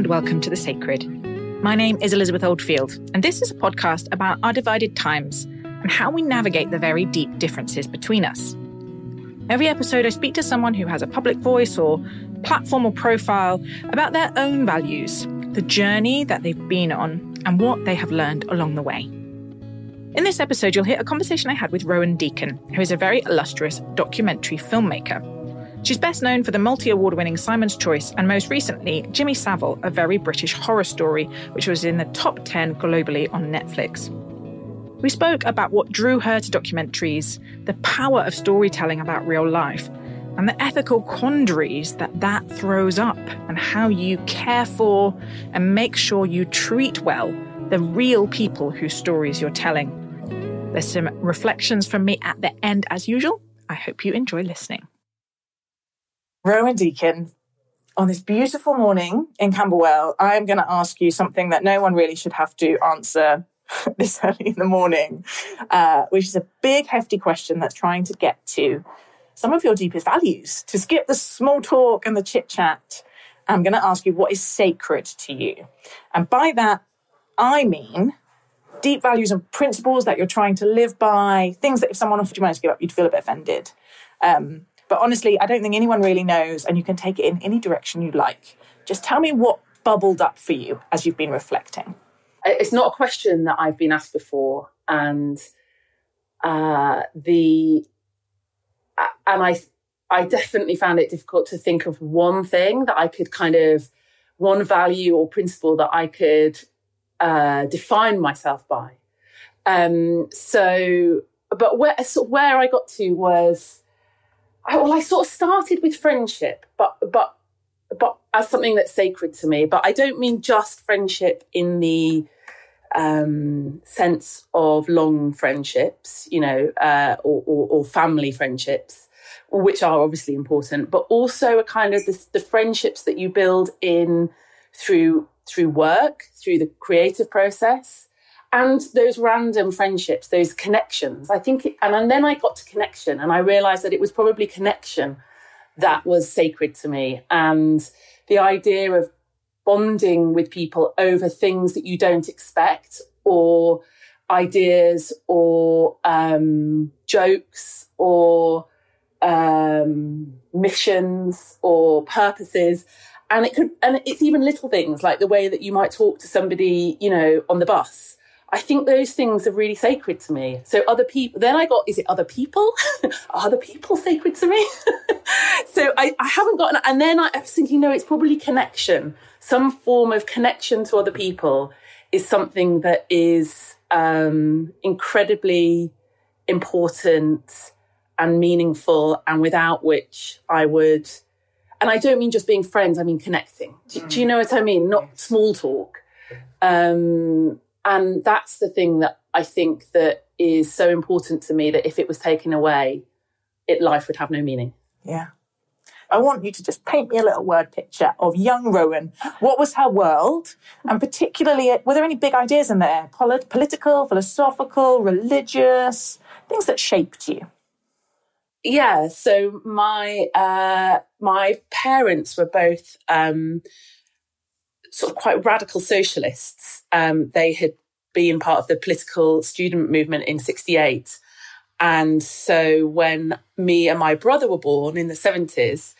and welcome to The Sacred. My name is Elizabeth Oldfield, and this is a podcast about our divided times and how we navigate the very deep differences between us. Every episode, I speak to someone who has a public voice or platform or profile about their own values, the journey that they've been on, and what they have learned along the way. In this episode, you'll hear a conversation I had with Rowan Deacon, who is a very illustrious documentary filmmaker. She's best known for the multi award winning Simon's Choice and most recently, Jimmy Savile, a very British horror story, which was in the top 10 globally on Netflix. We spoke about what drew her to documentaries, the power of storytelling about real life, and the ethical quandaries that that throws up, and how you care for and make sure you treat well the real people whose stories you're telling. There's some reflections from me at the end, as usual. I hope you enjoy listening. Rowan Deacon, on this beautiful morning in Camberwell, I am going to ask you something that no one really should have to answer this early in the morning, uh, which is a big, hefty question that's trying to get to some of your deepest values. To skip the small talk and the chit chat, I'm going to ask you what is sacred to you. And by that, I mean deep values and principles that you're trying to live by, things that if someone offered you money to give up, you'd feel a bit offended. Um, but honestly, I don't think anyone really knows, and you can take it in any direction you like. Just tell me what bubbled up for you as you've been reflecting. It's not a question that I've been asked before, and uh, the and I I definitely found it difficult to think of one thing that I could kind of one value or principle that I could uh, define myself by. Um, so, but where so where I got to was I, well, I sort of started with friendship, but but but as something that's sacred to me. But I don't mean just friendship in the um, sense of long friendships, you know, uh, or, or, or, family friendships, which are obviously important, but also a kind of the friendships that you build in through through work, through the creative process, and those random friendships, those connections. I think, it, and, and then I got to connection and I realized that it was probably connection that was sacred to me. And the idea of bonding with people over things that you don't expect or ideas or um, jokes or um, missions or purposes and it could and it's even little things like the way that you might talk to somebody you know on the bus I think those things are really sacred to me. So other people, then I got, is it other people? are other people sacred to me? so I, I haven't gotten, and then I, I was thinking, no, it's probably connection. Some form of connection to other people is something that is um, incredibly important and meaningful, and without which I would, and I don't mean just being friends, I mean connecting. Do, do you know what I mean? Not small talk. Um, and that's the thing that I think that is so important to me that if it was taken away, it life would have no meaning. Yeah. I want you to just paint me a little word picture of young Rowan. What was her world? And particularly, were there any big ideas in there? Polit- political, philosophical, religious, things that shaped you? Yeah. So my uh, my parents were both um, sort of quite radical socialists. Um, they had been part of the political student movement in 68. And so when me and my brother were born in the 70s,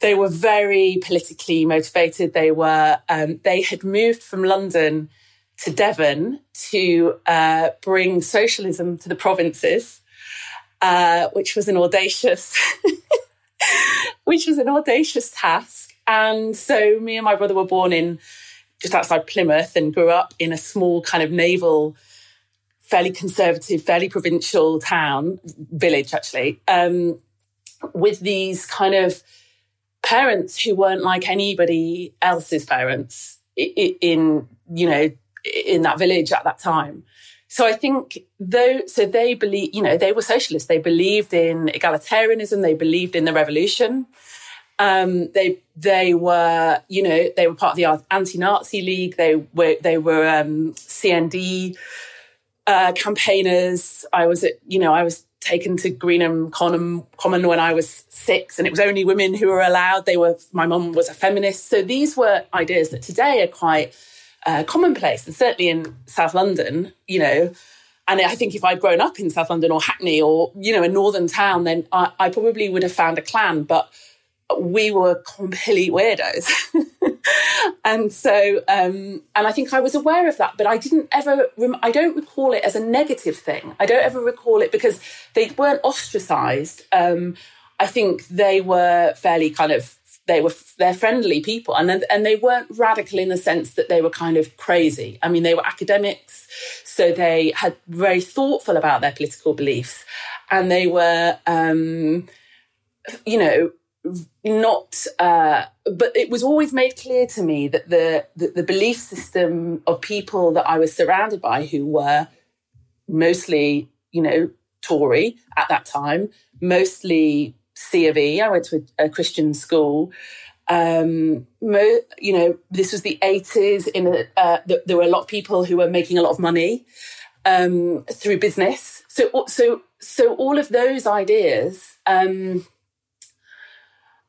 they were very politically motivated. They were, um, they had moved from London to Devon to uh, bring socialism to the provinces, uh, which was an audacious, which was an audacious task. And so me and my brother were born in just outside Plymouth and grew up in a small kind of naval, fairly conservative, fairly provincial town, village actually, um, with these kind of parents who weren't like anybody else's parents in, you know, in that village at that time. So I think though, so they believe, you know, they were socialists. They believed in egalitarianism. They believed in the revolution. Um, they they were you know they were part of the anti-Nazi League. They were they were um, CND uh, campaigners. I was at you know I was taken to Greenham Common, when I was six, and it was only women who were allowed. They were, my mum was a feminist. So these were ideas that today are quite uh, commonplace. And certainly in South London, you know, and I think if I'd grown up in South London or Hackney or, you know, a northern town, then I, I probably would have found a clan. But we were complete weirdos. and so, um, and I think I was aware of that, but I didn't ever, rem- I don't recall it as a negative thing. I don't ever recall it because they weren't ostracized. Um, I think they were fairly kind of, they were, they're friendly people and, and they weren't radical in the sense that they were kind of crazy. I mean, they were academics, so they had very thoughtful about their political beliefs and they were, um, you know, not uh, but it was always made clear to me that the, the, the belief system of people that I was surrounded by who were mostly you know Tory at that time mostly C of E I went to a, a Christian school um, mo- you know this was the 80s in a, uh, there were a lot of people who were making a lot of money um, through business. So so so all of those ideas um,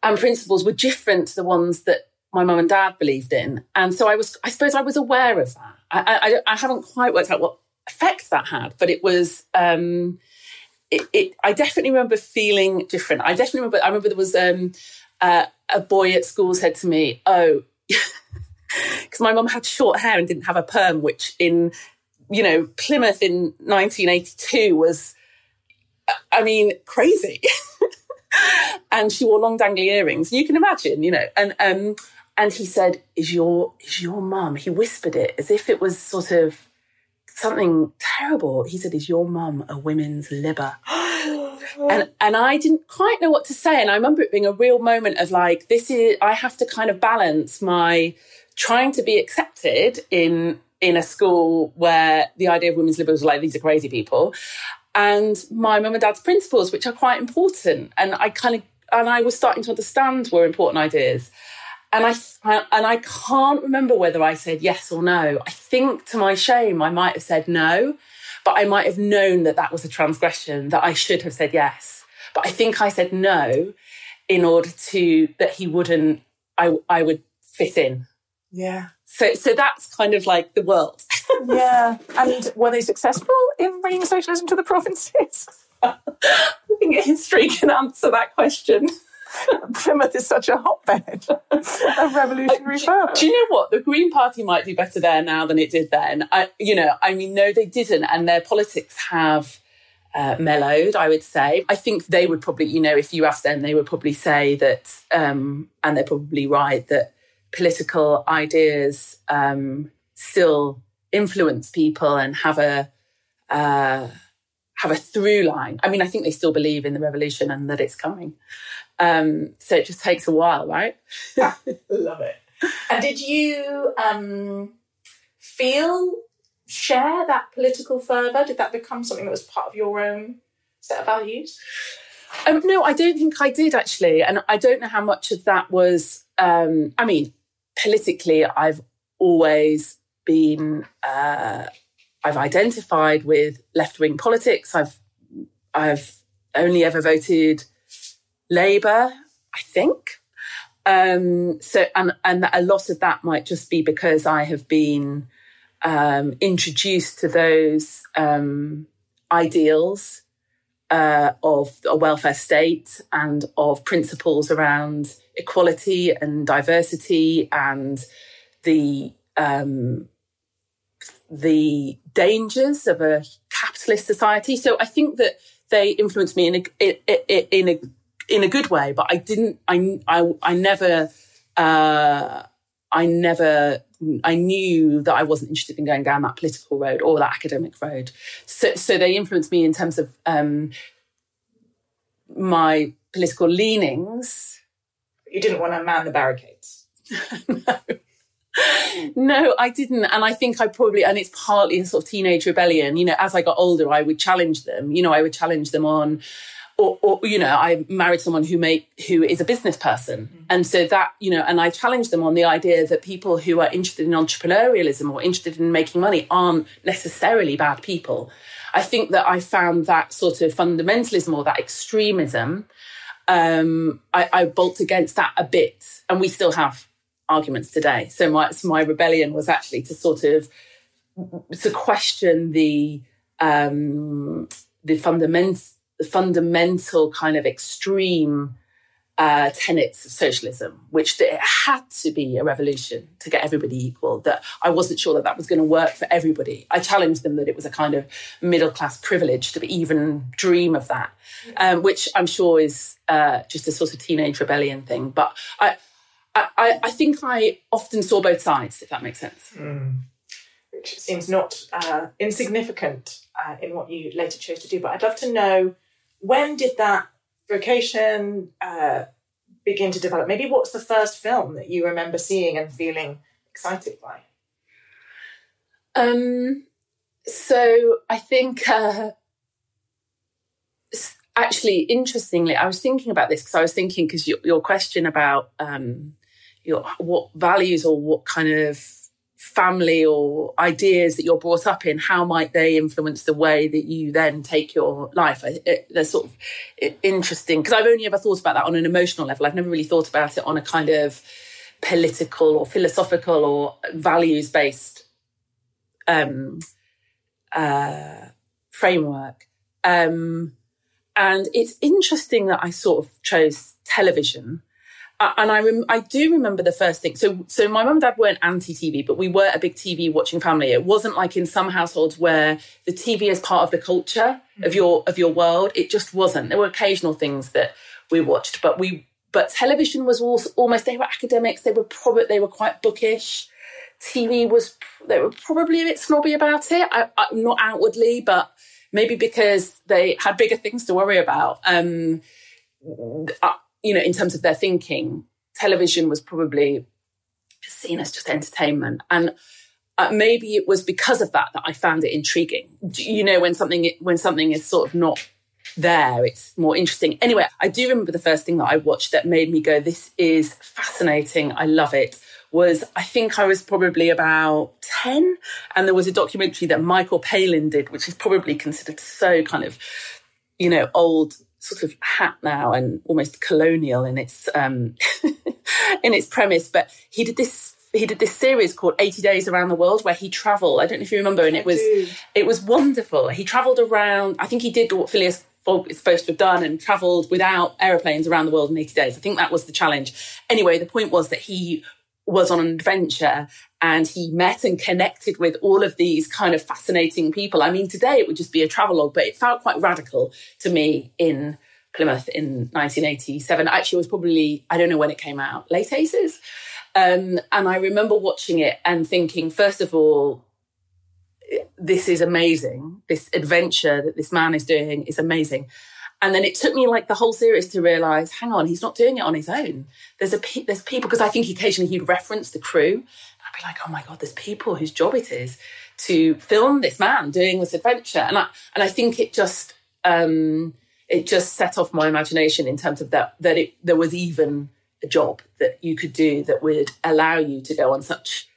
and principles were different to the ones that my mum and dad believed in. And so I was, I suppose I was aware of that. I, I, I haven't quite worked out what effect that had, but it was, um, it, it, I definitely remember feeling different. I definitely remember, I remember there was um, uh, a boy at school said to me, oh, because my mum had short hair and didn't have a perm, which in, you know, Plymouth in 1982 was, I mean, crazy. and she wore long dangly earrings. You can imagine, you know. And um, and he said, "Is your is your mum?" He whispered it as if it was sort of something terrible. He said, "Is your mum a women's libber?" and and I didn't quite know what to say. And I remember it being a real moment of like, this is I have to kind of balance my trying to be accepted in in a school where the idea of women's liberals was like these are crazy people and my mum and dad's principles, which are quite important. And I kind of, and I was starting to understand were important ideas. And I, and I can't remember whether I said yes or no. I think to my shame, I might have said no, but I might have known that that was a transgression, that I should have said yes. But I think I said no in order to, that he wouldn't, I, I would fit in. Yeah. So, so that's kind of like the world. yeah. And were they successful in bringing socialism to the provinces? I think history can answer that question. Plymouth is such a hotbed of revolutionary uh, do, do, you know what? The Green Party might do better there now than it did then. I, you know, I mean, no, they didn't, and their politics have uh, mellowed. I would say. I think they would probably, you know, if you ask them, they would probably say that, um, and they're probably right that political ideas um, still influence people and have a uh, have a through line. I mean, I think they still believe in the revolution and that it's coming. Um, so it just takes a while, right? Love it. And did you um, feel share that political fervor? Did that become something that was part of your own set of values? Um, no, I don't think I did actually, and I don't know how much of that was. Um, I mean, politically, I've always been uh, I've identified with left wing politics. I've I've only ever voted Labour, I think. Um, so and and a lot of that might just be because I have been um, introduced to those um, ideals uh, of a welfare state and of principles around equality and diversity and the um, the dangers of a capitalist society. So I think that they influenced me in a in a in a good way, but I didn't. I I, I never. Uh, I never. I knew that I wasn't interested in going down that political road or that academic road. So, so they influenced me in terms of um, my political leanings. You didn't want to man the barricades. no no, I didn't. And I think I probably, and it's partly a sort of teenage rebellion. You know, as I got older, I would challenge them. You know, I would challenge them on or, or, you know, I married someone who make who is a business person, mm-hmm. and so that you know, and I challenge them on the idea that people who are interested in entrepreneurialism or interested in making money aren't necessarily bad people. I think that I found that sort of fundamentalism or that extremism. Um, I, I against that a bit, and we still have arguments today. So my so my rebellion was actually to sort of to question the um, the fundamental the fundamental kind of extreme uh, tenets of socialism, which it had to be a revolution to get everybody equal. That I wasn't sure that that was going to work for everybody. I challenged them that it was a kind of middle class privilege to even dream of that, um, which I'm sure is uh, just a sort of teenage rebellion thing. But I, I, I think I often saw both sides, if that makes sense. Mm. Which seems not uh, insignificant uh, in what you later chose to do. But I'd love to know when did that vocation uh, begin to develop? Maybe what's the first film that you remember seeing and feeling excited by? Um, so I think uh, actually, interestingly, I was thinking about this because I was thinking because your, your, question about um, your what values or what kind of family or ideas that you're brought up in, how might they influence the way that you then take your life? It, they're sort of interesting because I've only ever thought about that on an emotional level. I've never really thought about it on a kind of political or philosophical or values based um, uh, framework. Um, and it's interesting that I sort of chose television and I rem- I do remember the first thing. So so my mum and dad weren't anti TV, but we were a big TV watching family. It wasn't like in some households where the TV is part of the culture mm-hmm. of your of your world. It just wasn't. There were occasional things that we watched, but we but television was also almost they were academics. They were probably they were quite bookish. TV was they were probably a bit snobby about it. I, I, not outwardly, but maybe because they had bigger things to worry about. Um, I, you know, in terms of their thinking, television was probably seen as just entertainment. And uh, maybe it was because of that that I found it intriguing. You know, when something when something is sort of not there, it's more interesting. Anyway, I do remember the first thing that I watched that made me go, "This is fascinating. I love it." Was I think I was probably about ten, and there was a documentary that Michael Palin did, which is probably considered so kind of, you know, old sort of hat now and almost colonial in its um, in its premise. But he did this he did this series called 80 Days Around the World where he traveled. I don't know if you remember, and it was it was wonderful. He traveled around. I think he did what Phileas Fogg is supposed to have done and traveled without aeroplanes around the world in 80 days. I think that was the challenge. Anyway, the point was that he was on an adventure and he met and connected with all of these kind of fascinating people. I mean, today it would just be a travelogue, but it felt quite radical to me in Plymouth in 1987. Actually, it was probably, I don't know when it came out, late 80s. Um, and I remember watching it and thinking, first of all, this is amazing. This adventure that this man is doing is amazing. And then it took me like the whole series to realize, hang on, he's not doing it on his own. There's a there's people because I think occasionally he'd reference the crew. Be like, oh my god, there's people whose job it is to film this man doing this adventure, and I and I think it just um, it just set off my imagination in terms of that that it there was even a job that you could do that would allow you to go on such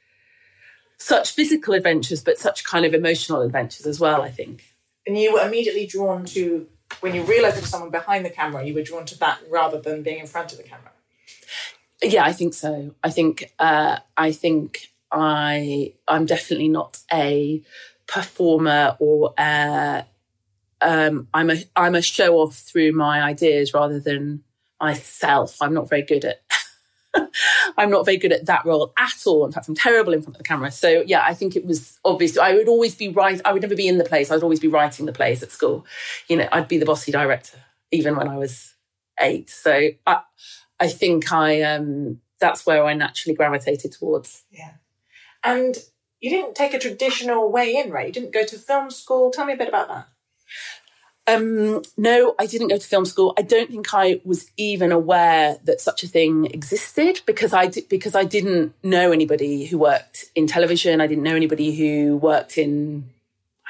such physical adventures, but such kind of emotional adventures as well. I think. And you were immediately drawn to when you realized there was someone behind the camera, you were drawn to that rather than being in front of the camera. Yeah, I think so. I think uh, I think I I'm definitely not a performer or a, um, I'm a I'm a show off through my ideas rather than myself. I'm not very good at I'm not very good at that role at all. In fact, I'm terrible in front of the camera. So yeah, I think it was obvious. I would always be right. I would never be in the place. I'd always be writing the plays at school. You know, I'd be the bossy director even when I was eight. So I, I think I um, that's where I naturally gravitated towards. Yeah, and you didn't take a traditional way in, right? You didn't go to film school. Tell me a bit about that. Um, no, I didn't go to film school. I don't think I was even aware that such a thing existed because I di- because I didn't know anybody who worked in television. I didn't know anybody who worked in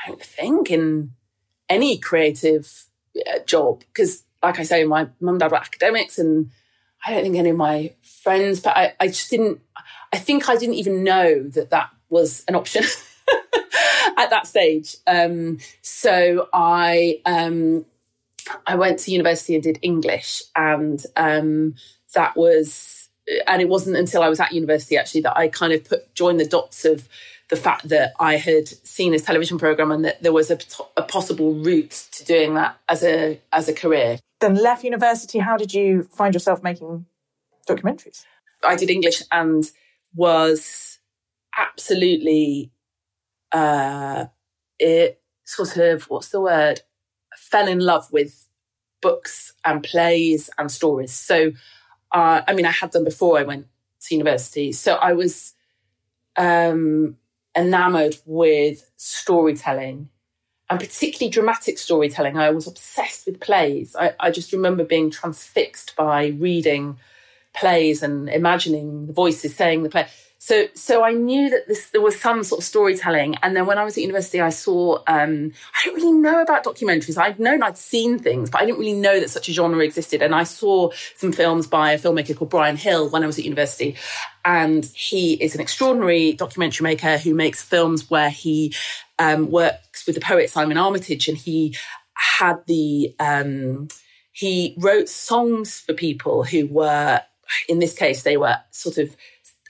I don't think in any creative uh, job because like I say, my mum and dad were academics and I don't think any of my friends, but I, I just didn't, I think I didn't even know that that was an option at that stage. Um, so I, um, I went to university and did English and um, that was, and it wasn't until I was at university actually that I kind of put, joined the dots of the fact that I had seen this television program and that there was a, a possible route to doing that as a as a career. Then left university. How did you find yourself making documentaries? I did English and was absolutely uh, it sort of what's the word fell in love with books and plays and stories. So uh, I mean, I had them before I went to university, so I was um, enamored with storytelling and particularly dramatic storytelling. I was obsessed with plays. I, I, just remember being transfixed by reading plays and imagining the voices saying the play. So, so I knew that this, there was some sort of storytelling. And then when I was at university, I saw, um, I don't really know about documentaries. I'd known I'd seen things, but I didn't really know that such a genre existed. And I saw some films by a filmmaker called Brian Hill when I was at university. And he is an extraordinary documentary maker who makes films where he um, works with the poet Simon Armitage. And he had the, um, he wrote songs for people who were, in this case, they were sort of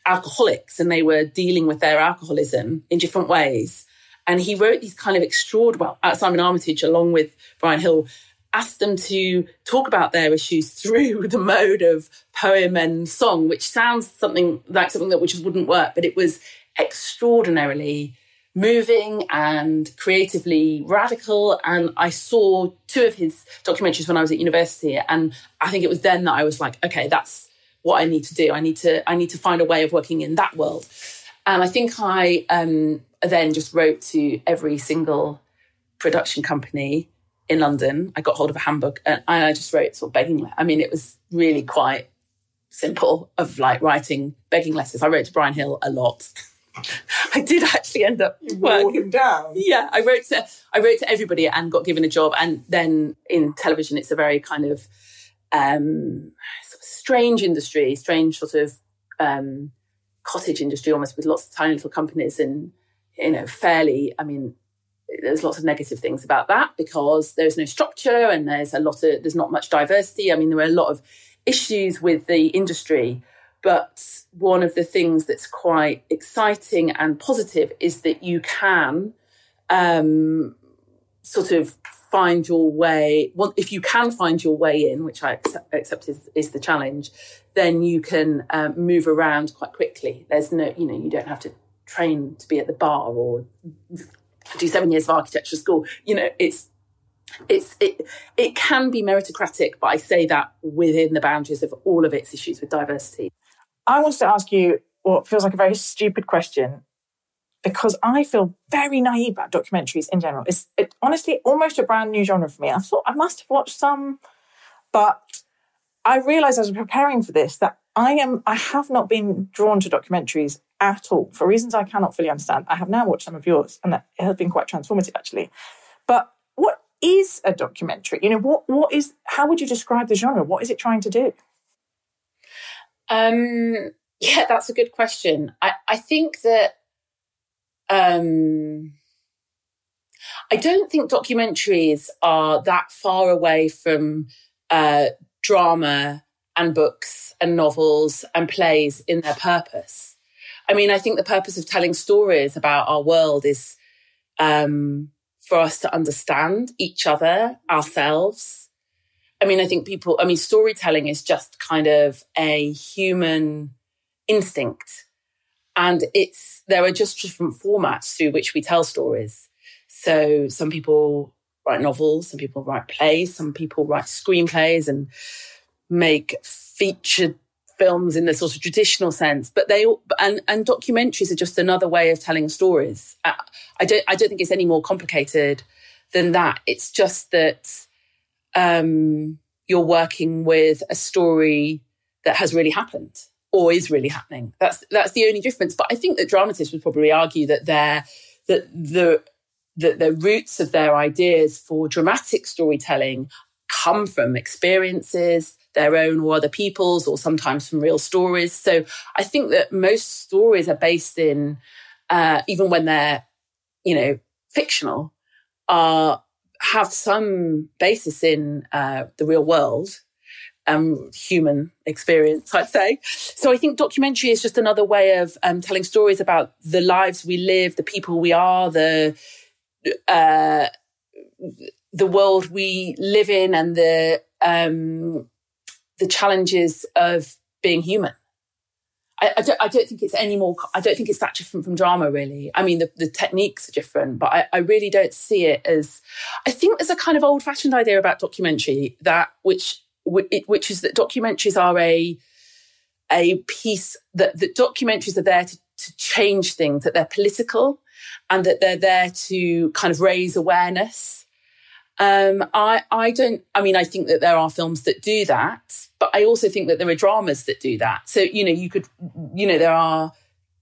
alcoholics and they were dealing with their alcoholism in different ways. And he wrote these kind of extraordinary, well, uh, Simon Armitage, along with Brian Hill, asked them to talk about their issues through the mode of poem and song, which sounds something like something that which wouldn't work, but it was extraordinarily moving and creatively radical. And I saw two of his documentaries when I was at university. And I think it was then that I was like, okay, that's what I need to do. I need to I need to find a way of working in that world. And I think I um, then just wrote to every single production company in London. I got hold of a handbook and I just wrote sort of begging. Letters. I mean, it was really quite simple of like writing begging letters. I wrote to Brian Hill a lot. I did actually end up you him down. Yeah, I wrote to I wrote to everybody and got given a job. And then in television, it's a very kind of um, strange industry, strange sort of um, cottage industry almost with lots of tiny little companies and, you know, fairly, I mean, there's lots of negative things about that because there's no structure and there's a lot of, there's not much diversity. I mean, there are a lot of issues with the industry. But one of the things that's quite exciting and positive is that you can um, sort of find your way, well, if you can find your way in, which I accept, is, is the challenge, then you can um, move around quite quickly. There's no, you know, you don't have to train to be at the bar or do seven years of architecture school. You know, it's it's it it can be meritocratic, but I say that within the boundaries of all of its issues with diversity. I wanted to ask you what feels like a very stupid question, because I feel very naive about documentaries in general. It's it, honestly almost a brand new genre for me. I thought I must have watched some, but I realized as I was preparing for this that I am I have not been drawn to documentaries at all for reasons I cannot fully understand. I have now watched some of yours, and that it has been quite transformative actually. But what is a documentary? You know, what what is how would you describe the genre? What is it trying to do? Um yeah, that's a good question. I, I think that um, I don't think documentaries are that far away from uh, drama and books and novels and plays in their purpose. I mean, I think the purpose of telling stories about our world is um, for us to understand each other, ourselves. I mean, I think people, I mean, storytelling is just kind of a human instinct and it's, there are just different formats through which we tell stories. So some people write novels, some people write plays, some people write screenplays and make featured films in the sort of traditional sense. But they, and, and documentaries are just another way of telling stories. I, I don't, I don't think it's any more complicated than that. It's just that, um, you're working with a story that has really happened or is really happening. That's that's the only difference. But I think that dramatists would probably argue that their that the that the roots of their ideas for dramatic storytelling come from experiences, their own or other people's, or sometimes from real stories. So I think that most stories are based in, uh, even when they're, you know, fictional, are have some basis in uh, the real world um, human experience, I'd say. So I think documentary is just another way of um, telling stories about the lives we live, the people we are, the uh, the world we live in, and the um, the challenges of being human. I, I, don't, I, don't, think it's any more. I don't think it's that different from drama, really. I mean, the, the techniques are different, but I, I, really don't see it as. I think there's a kind of old-fashioned idea about documentary that which which is that documentaries are a a piece that that documentaries are there to, to change things, that they're political, and that they're there to kind of raise awareness. Um, I I don't. I mean, I think that there are films that do that, but I also think that there are dramas that do that. So you know, you could, you know, there are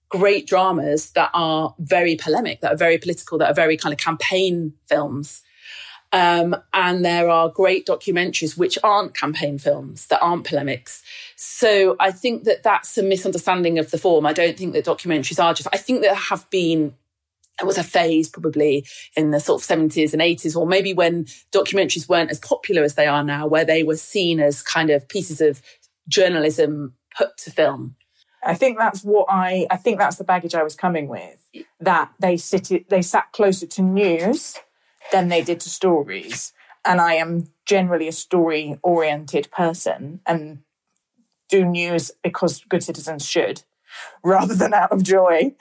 great dramas that are very polemic, that are very political, that are very kind of campaign films. Um, and there are great documentaries which aren't campaign films, that aren't polemics. So I think that that's a misunderstanding of the form. I don't think that documentaries are just, I think there have been there was a phase probably in the sort of 70s and 80s, or maybe when documentaries weren't as popular as they are now, where they were seen as kind of pieces of journalism put to film. I think that's what I I think that's the baggage I was coming with. That they sit they sat closer to news than they did to stories. And I am generally a story oriented person and do news because good citizens should rather than out of joy.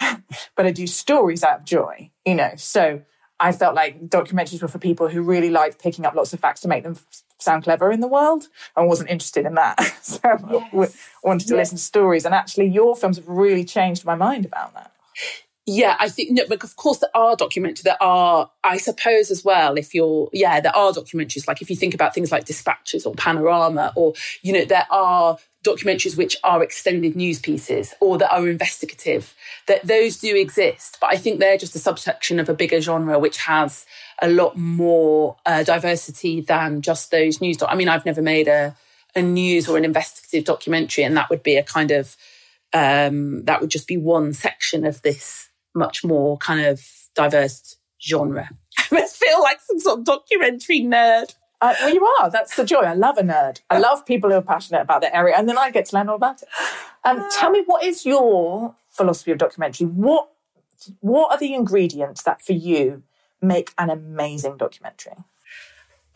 but I do stories out of joy, you know. So I felt like documentaries were for people who really liked picking up lots of facts to make them sound clever in the world and wasn't interested in that. so yes. I wanted to yes. listen to stories. And actually, your films have really changed my mind about that. Yeah, I think, no, but of course there are documentaries. There are, I suppose as well, if you're, yeah, there are documentaries. Like if you think about things like Dispatches or Panorama or, you know, there are documentaries which are extended news pieces or that are investigative, that those do exist. But I think they're just a subsection of a bigger genre which has a lot more uh, diversity than just those news. I mean, I've never made a, a news or an investigative documentary, and that would be a kind of, um, that would just be one section of this much more kind of diverse genre. I feel like some sort of documentary nerd. Uh, well, you are. That's the joy. I love a nerd. I love people who are passionate about their area, and then I get to learn all about it. Um, tell me, what is your philosophy of documentary? What What are the ingredients that, for you, make an amazing documentary?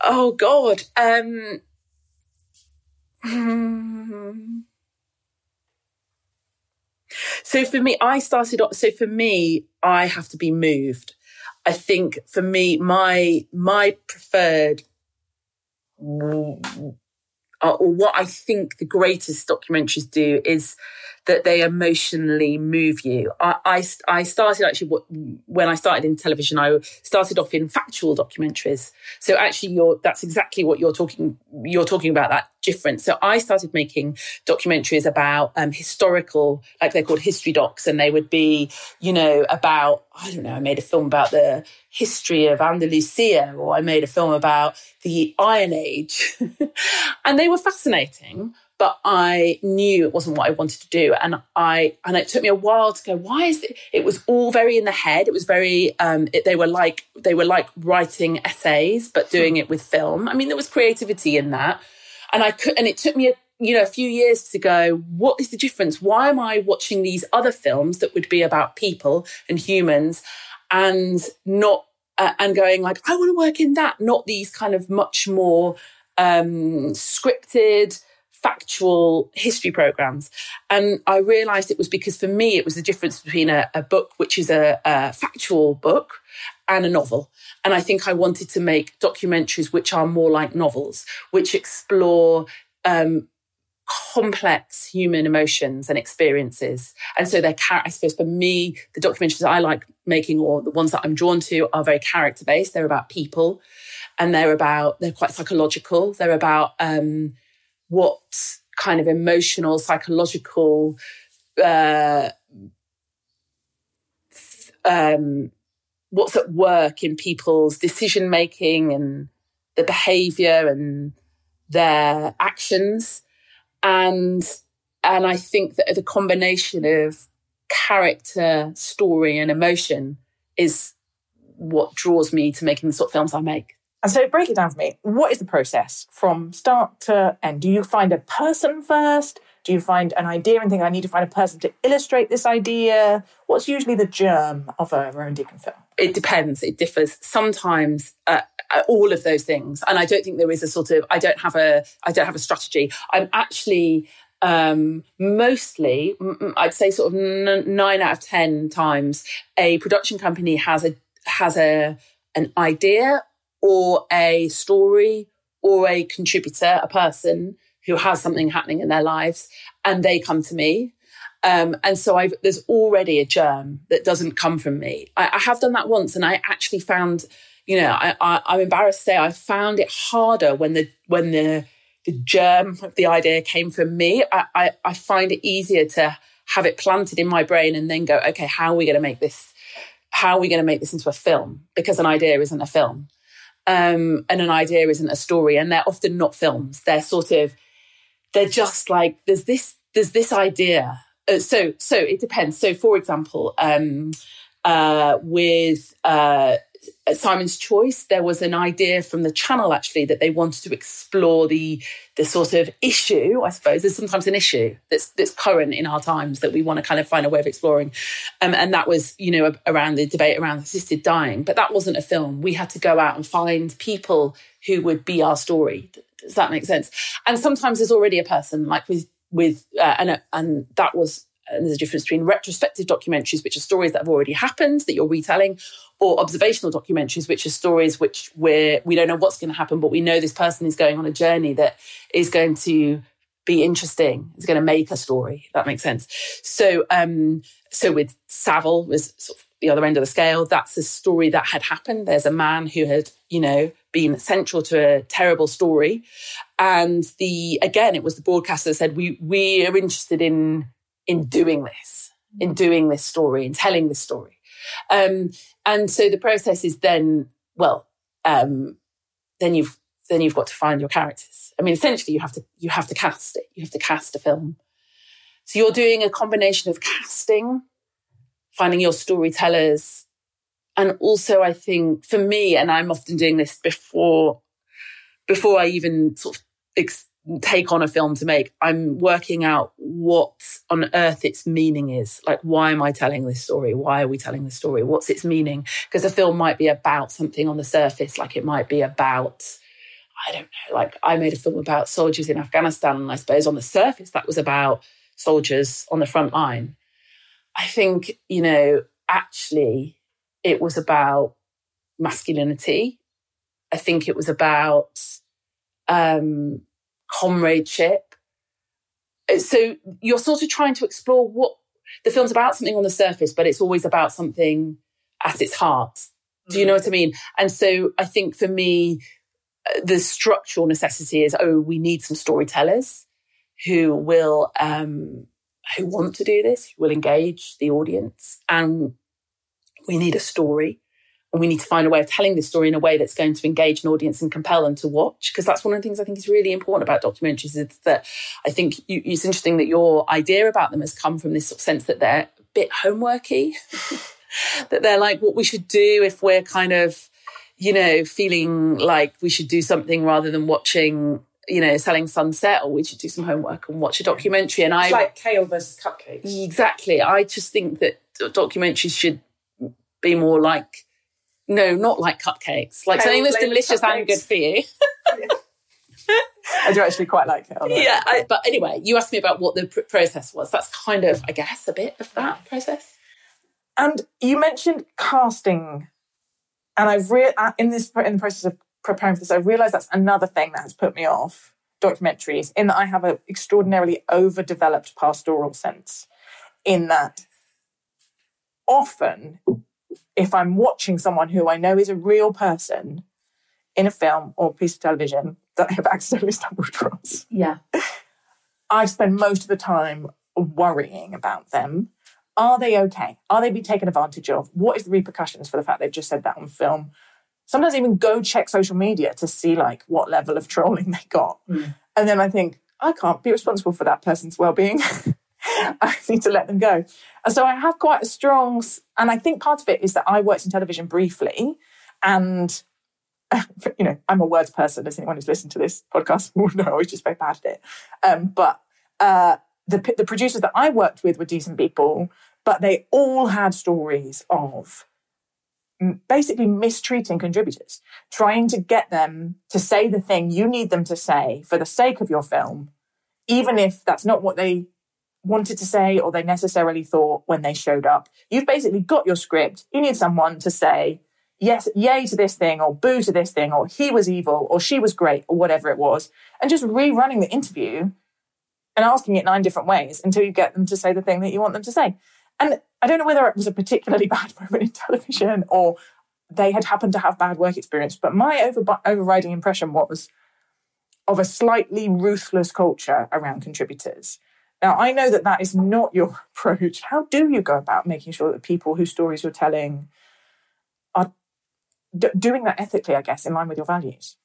Oh God. Um. So for me, I started off, so for me, I have to be moved. I think for me, my, my preferred, Uh, or what I think the greatest documentaries do is that they emotionally move you. I, I, I started actually when I started in television, I started off in factual documentaries. So actually, you're, that's exactly what you're talking you're talking about that difference. So I started making documentaries about um, historical, like they're called history docs, and they would be, you know, about I don't know. I made a film about the history of Andalusia, or I made a film about the Iron Age, and they were fascinating but I knew it wasn't what I wanted to do. And I, and it took me a while to go, why is it? It was all very in the head. It was very, um, it, they were like, they were like writing essays, but doing it with film. I mean, there was creativity in that. And I could, and it took me a, you know, a few years to go, what is the difference? Why am I watching these other films that would be about people and humans and not, uh, and going like, I want to work in that, not these kind of much more, um, scripted, factual history programs. And I realized it was because for me, it was the difference between a, a book, which is a, a, factual book, and a novel. And I think I wanted to make documentaries which are more like novels, which explore um, complex human emotions and experiences. And so they're, I suppose for me, the documentaries I like making or the ones that I'm drawn to are very character based. They're about people and they're about, they're quite psychological. They're about, um, what kind of emotional, psychological, uh, um, what's at work in people's decision making and the behavior and their actions. And, and I think that the combination of character, story, and emotion is what draws me to making the sort of films I make. And so break it down for me. What is the process from start to end? Do you find a person first? Do you find an idea and think I need to find a person to illustrate this idea? What's usually the germ of a Rowan Deacon film? It depends. It differs. Sometimes uh, uh, all of those things, and I don't think there is a sort of. I don't have a. I don't have a strategy. I'm actually um, mostly, I'd say, sort of n- nine out of ten times, a production company has a has a an idea or a story or a contributor, a person who has something happening in their lives, and they come to me. Um, and so I've, there's already a germ that doesn't come from me. I, I have done that once, and I actually found, you know, I, am embarrassed to say I found it harder when the when the the germ of the idea came from me. I, I, I find it easier to have it planted in my brain and then go, okay, how are we going to make this? How are we going to make this into a film? Because an idea isn't a film, um, and an idea isn't a story, and they're often not films. They're sort of they're just like there's this there's this idea. Uh, so so it depends. So for example, um, uh, with uh, Simon's Choice, there was an idea from the channel actually that they wanted to explore the the sort of issue. I suppose there's sometimes an issue that's that's current in our times that we want to kind of find a way of exploring, um, and that was you know around the debate around assisted dying. But that wasn't a film. We had to go out and find people who would be our story does that make sense? And sometimes there's already a person, like with with uh, and and that was and there's a difference between retrospective documentaries, which are stories that have already happened that you're retelling, or observational documentaries, which are stories which we're we don't know what's going to happen, but we know this person is going on a journey that is going to be interesting. It's going to make a story. that makes sense. So, um, so with Savile was sort of the other end of the scale. That's a story that had happened. There's a man who had, you know, been central to a terrible story. And the, again, it was the broadcaster that said, we, we are interested in, in doing this, in doing this story, in telling this story. Um, and so the process is then, well, um, then you've, then you've got to find your characters. I mean, essentially you have to, you have to cast it. You have to cast a film. So you're doing a combination of casting, finding your storytellers, and also I think for me, and I'm often doing this before, before I even sort of take on a film to make, I'm working out what on earth its meaning is. Like, why am I telling this story? Why are we telling this story? What's its meaning? Because a film might be about something on the surface, like it might be about, I don't know, like I made a film about soldiers in Afghanistan, and I suppose on the surface that was about soldiers on the front line. I think, you know, actually, it was about masculinity. I think it was about um, comradeship. Uh, so you're sort of trying to explore what the film's about something on the surface, but it's always about something at its heart. Do you know what I mean? And so I think for me, uh, the structural necessity is oh, we need some storytellers who will um, who want to do this, who will engage the audience, and we need a story and we need to find a way of telling this story in a way that's going to engage an audience and compel them to watch because that's one of the things i think is really important about documentaries is that i think you, it's interesting that your idea about them has come from this sort of sense that they're a bit homeworky that they're like what we should do if we're kind of you know feeling like we should do something rather than watching you know, selling sunset, or we should do some homework and watch a documentary. And it's I like kale versus cupcakes. Exactly. I just think that documentaries should be more like, no, not like cupcakes, like something that's delicious cupcakes. and good for you. I do actually quite like it. Yeah, I, but anyway, you asked me about what the pr- process was. That's kind of, I guess, a bit of that process. And you mentioned casting, and I've re- uh, in this in the process of preparing for this, I realised that's another thing that has put me off documentaries. In that I have an extraordinarily overdeveloped pastoral sense. In that, often if I'm watching someone who I know is a real person in a film or piece of television that I have accidentally stumbled across. Yeah. I spend most of the time worrying about them. Are they okay? Are they being taken advantage of? What is the repercussions for the fact they've just said that on film? sometimes even go check social media to see like what level of trolling they got. Mm. And then I think, I can't be responsible for that person's well-being. I need to let them go. And so I have quite a strong, and I think part of it is that I worked in television briefly, and you know, I'm a words person. As anyone who's listened to this podcast will know, I was just very bad at it. Um, but uh, the the producers that I worked with were decent people, but they all had stories of basically mistreating contributors, trying to get them to say the thing you need them to say for the sake of your film, even if that's not what they wanted to say or they necessarily thought when they showed up. You've basically got your script. You need someone to say, yes, yay to this thing, or boo to this thing, or he was evil, or she was great, or whatever it was, and just rerunning the interview and asking it nine different ways until you get them to say the thing that you want them to say. And I don't know whether it was a particularly bad moment in television or they had happened to have bad work experience, but my over, overriding impression was of a slightly ruthless culture around contributors. Now, I know that that is not your approach. How do you go about making sure that people whose stories you're telling are d- doing that ethically, I guess, in line with your values?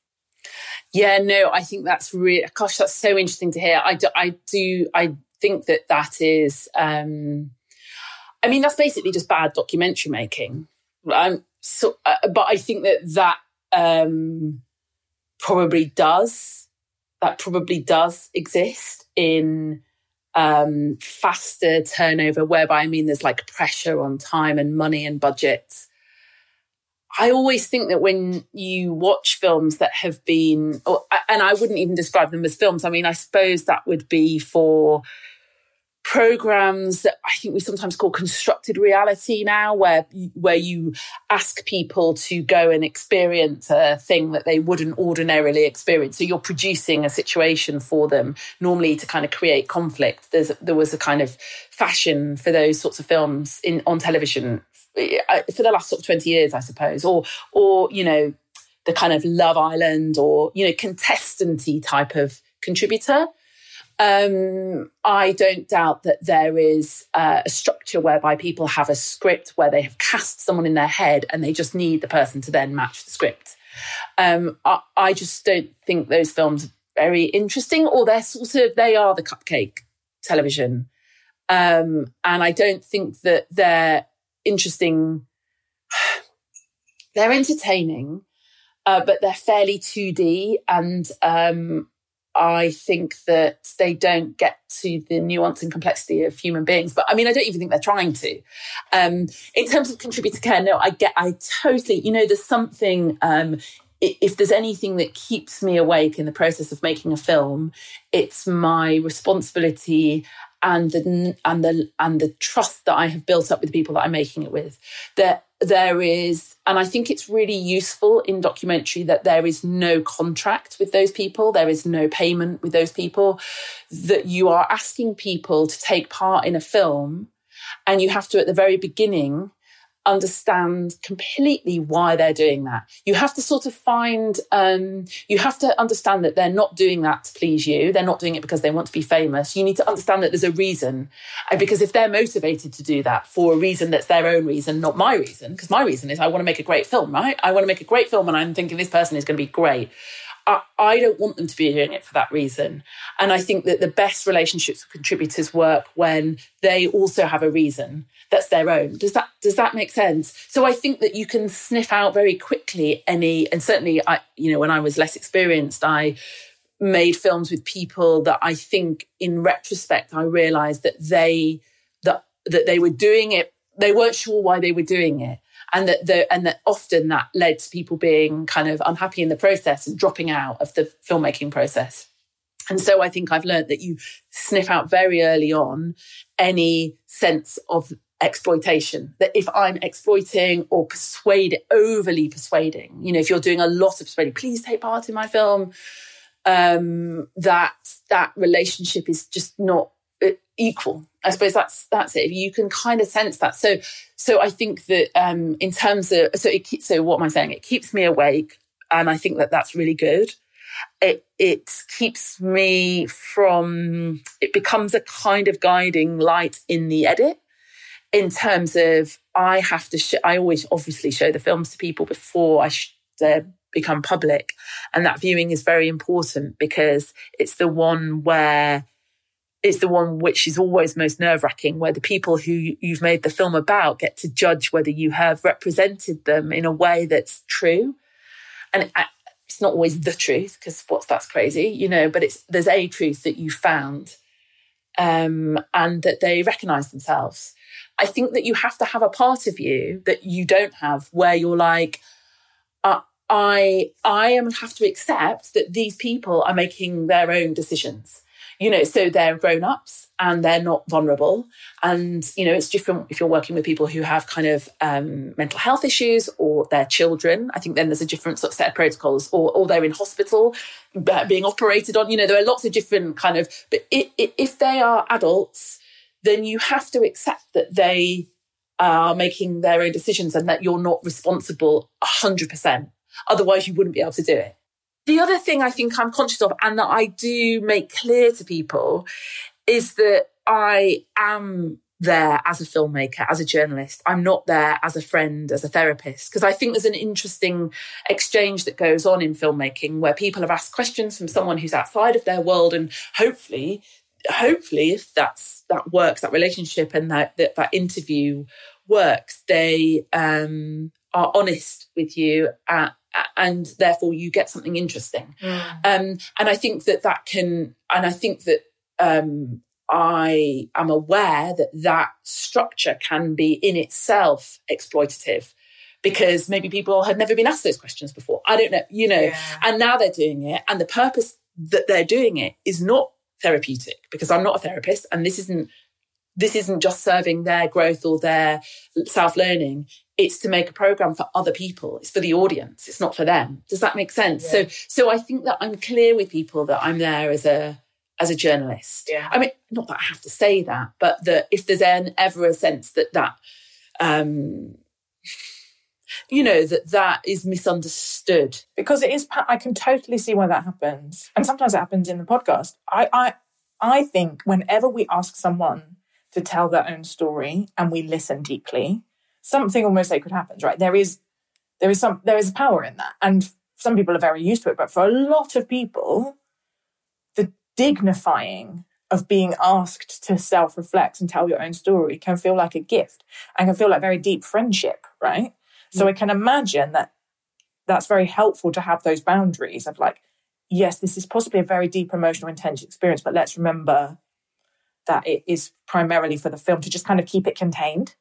Yeah, no, I think that's really, gosh, that's so interesting to hear. I do, I do, I think that that is, um, I mean, that's basically just bad documentary making. Um, so, uh, but I think that that um, probably does that probably does exist in um, faster turnover, whereby I mean there's like pressure on time and money and budgets. I always think that when you watch films that have been, or, and I wouldn't even describe them as films. I mean, I suppose that would be for programs that I think we sometimes call constructed reality now, where where you ask people to go and experience a thing that they wouldn't ordinarily experience. So you're producing a situation for them, normally to kind of create conflict. There's there was a kind of fashion for those sorts of films in on television uh, for the last sort of twenty years, I suppose, or or you know the kind of Love Island or you know contestanty type of contributor um, I don't doubt that there is uh, a structure whereby people have a script where they have cast someone in their head and they just need the person to then match the script. Um, I, I, just don't think those films are very interesting, or they're sort of they are the cupcake television, um, and I don't think that they're interesting. They're entertaining, uh, but they're fairly 2D and um, I think that they don't get to the nuance and complexity of human beings. But I mean, I don't even think they're trying to. Um, in terms of contributor care, no, I get, I totally, you know, there's something, um, if there's anything that keeps me awake in the process of making a film, it's my responsibility and the and the and the trust that I have built up with the people that I'm making it with. That there is, and I think it's really useful in documentary that there is no contract with those people, there is no payment with those people, that you are asking people to take part in a film, and you have to at the very beginning understand completely why they're doing that. You have to sort of find, um, you have to understand that they're not doing that to please you. They're not doing it because they want to be famous. You need to understand that there's a reason. Because if they're motivated to do that for a reason that's their own reason, not my reason, because my reason is I want to make a great film, right? I want to make a great film and I'm thinking this person is going to be great. I, I don't want them to be doing it for that reason. And I think that the best relationships with contributors work when they also have a reason that's their own. Does that does that make sense? So I think that you can sniff out very quickly any and certainly I you know when I was less experienced I made films with people that I think in retrospect I realized that they that that they were doing it they weren't sure why they were doing it and that the, and that often that led to people being kind of unhappy in the process and dropping out of the filmmaking process. And so I think I've learned that you sniff out very early on any sense of exploitation. That if I'm exploiting or persuade overly persuading, you know, if you're doing a lot of persuading, please take part in my film. Um, that that relationship is just not uh, equal. I suppose that's that's it. You can kind of sense that. So so I think that um, in terms of so it keeps so what am I saying? It keeps me awake, and I think that that's really good. It it keeps me from. It becomes a kind of guiding light in the edit in terms of I have to. Sh- I always obviously show the films to people before I sh- become public. And that viewing is very important because it's the one where it's the one which is always most nerve wracking, where the people who you've made the film about get to judge whether you have represented them in a way that's true. And it's not always the truth because what's that's crazy, you know, but it's there's a truth that you found um, and that they recognize themselves. I think that you have to have a part of you that you don't have where you're like, uh, I I am have to accept that these people are making their own decisions you know, so they're grown ups and they're not vulnerable. And, you know, it's different if you're working with people who have kind of um, mental health issues or their children. I think then there's a different sort of set of protocols or, or they're in hospital being operated on. You know, there are lots of different kind of, but it, it, if they are adults, then you have to accept that they are making their own decisions and that you're not responsible 100%. Otherwise, you wouldn't be able to do it. The other thing I think I'm conscious of and that I do make clear to people is that I am there as a filmmaker, as a journalist. I'm not there as a friend, as a therapist, because I think there's an interesting exchange that goes on in filmmaking where people have asked questions from someone who's outside of their world and hopefully hopefully if that's that works that relationship and that that, that interview works they um, are honest with you at, and therefore you get something interesting. Mm. Um, and I think that that can, and I think that um, I am aware that that structure can be in itself exploitative because maybe people had never been asked those questions before. I don't know, you know, yeah. and now they're doing it. And the purpose that they're doing it is not therapeutic because I'm not a therapist and this isn't this isn't just serving their growth or their self learning it's to make a program for other people. It's for the audience. It's not for them. Does that make sense? Yeah. so so i think that i'm clear with people that i'm there as a as a journalist. Yeah. I mean not that i have to say that but that if there's an, ever a sense that that um you know that that is misunderstood. Because it is i can totally see why that happens. And sometimes it happens in the podcast. I i i think whenever we ask someone to tell their own story and we listen deeply something almost sacred happens, right? There is there is some there is power in that. And some people are very used to it, but for a lot of people, the dignifying of being asked to self-reflect and tell your own story can feel like a gift and can feel like very deep friendship, right? Mm-hmm. So I can imagine that that's very helpful to have those boundaries of like, yes, this is possibly a very deep emotional, intense experience, but let's remember that it is primarily for the film to just kind of keep it contained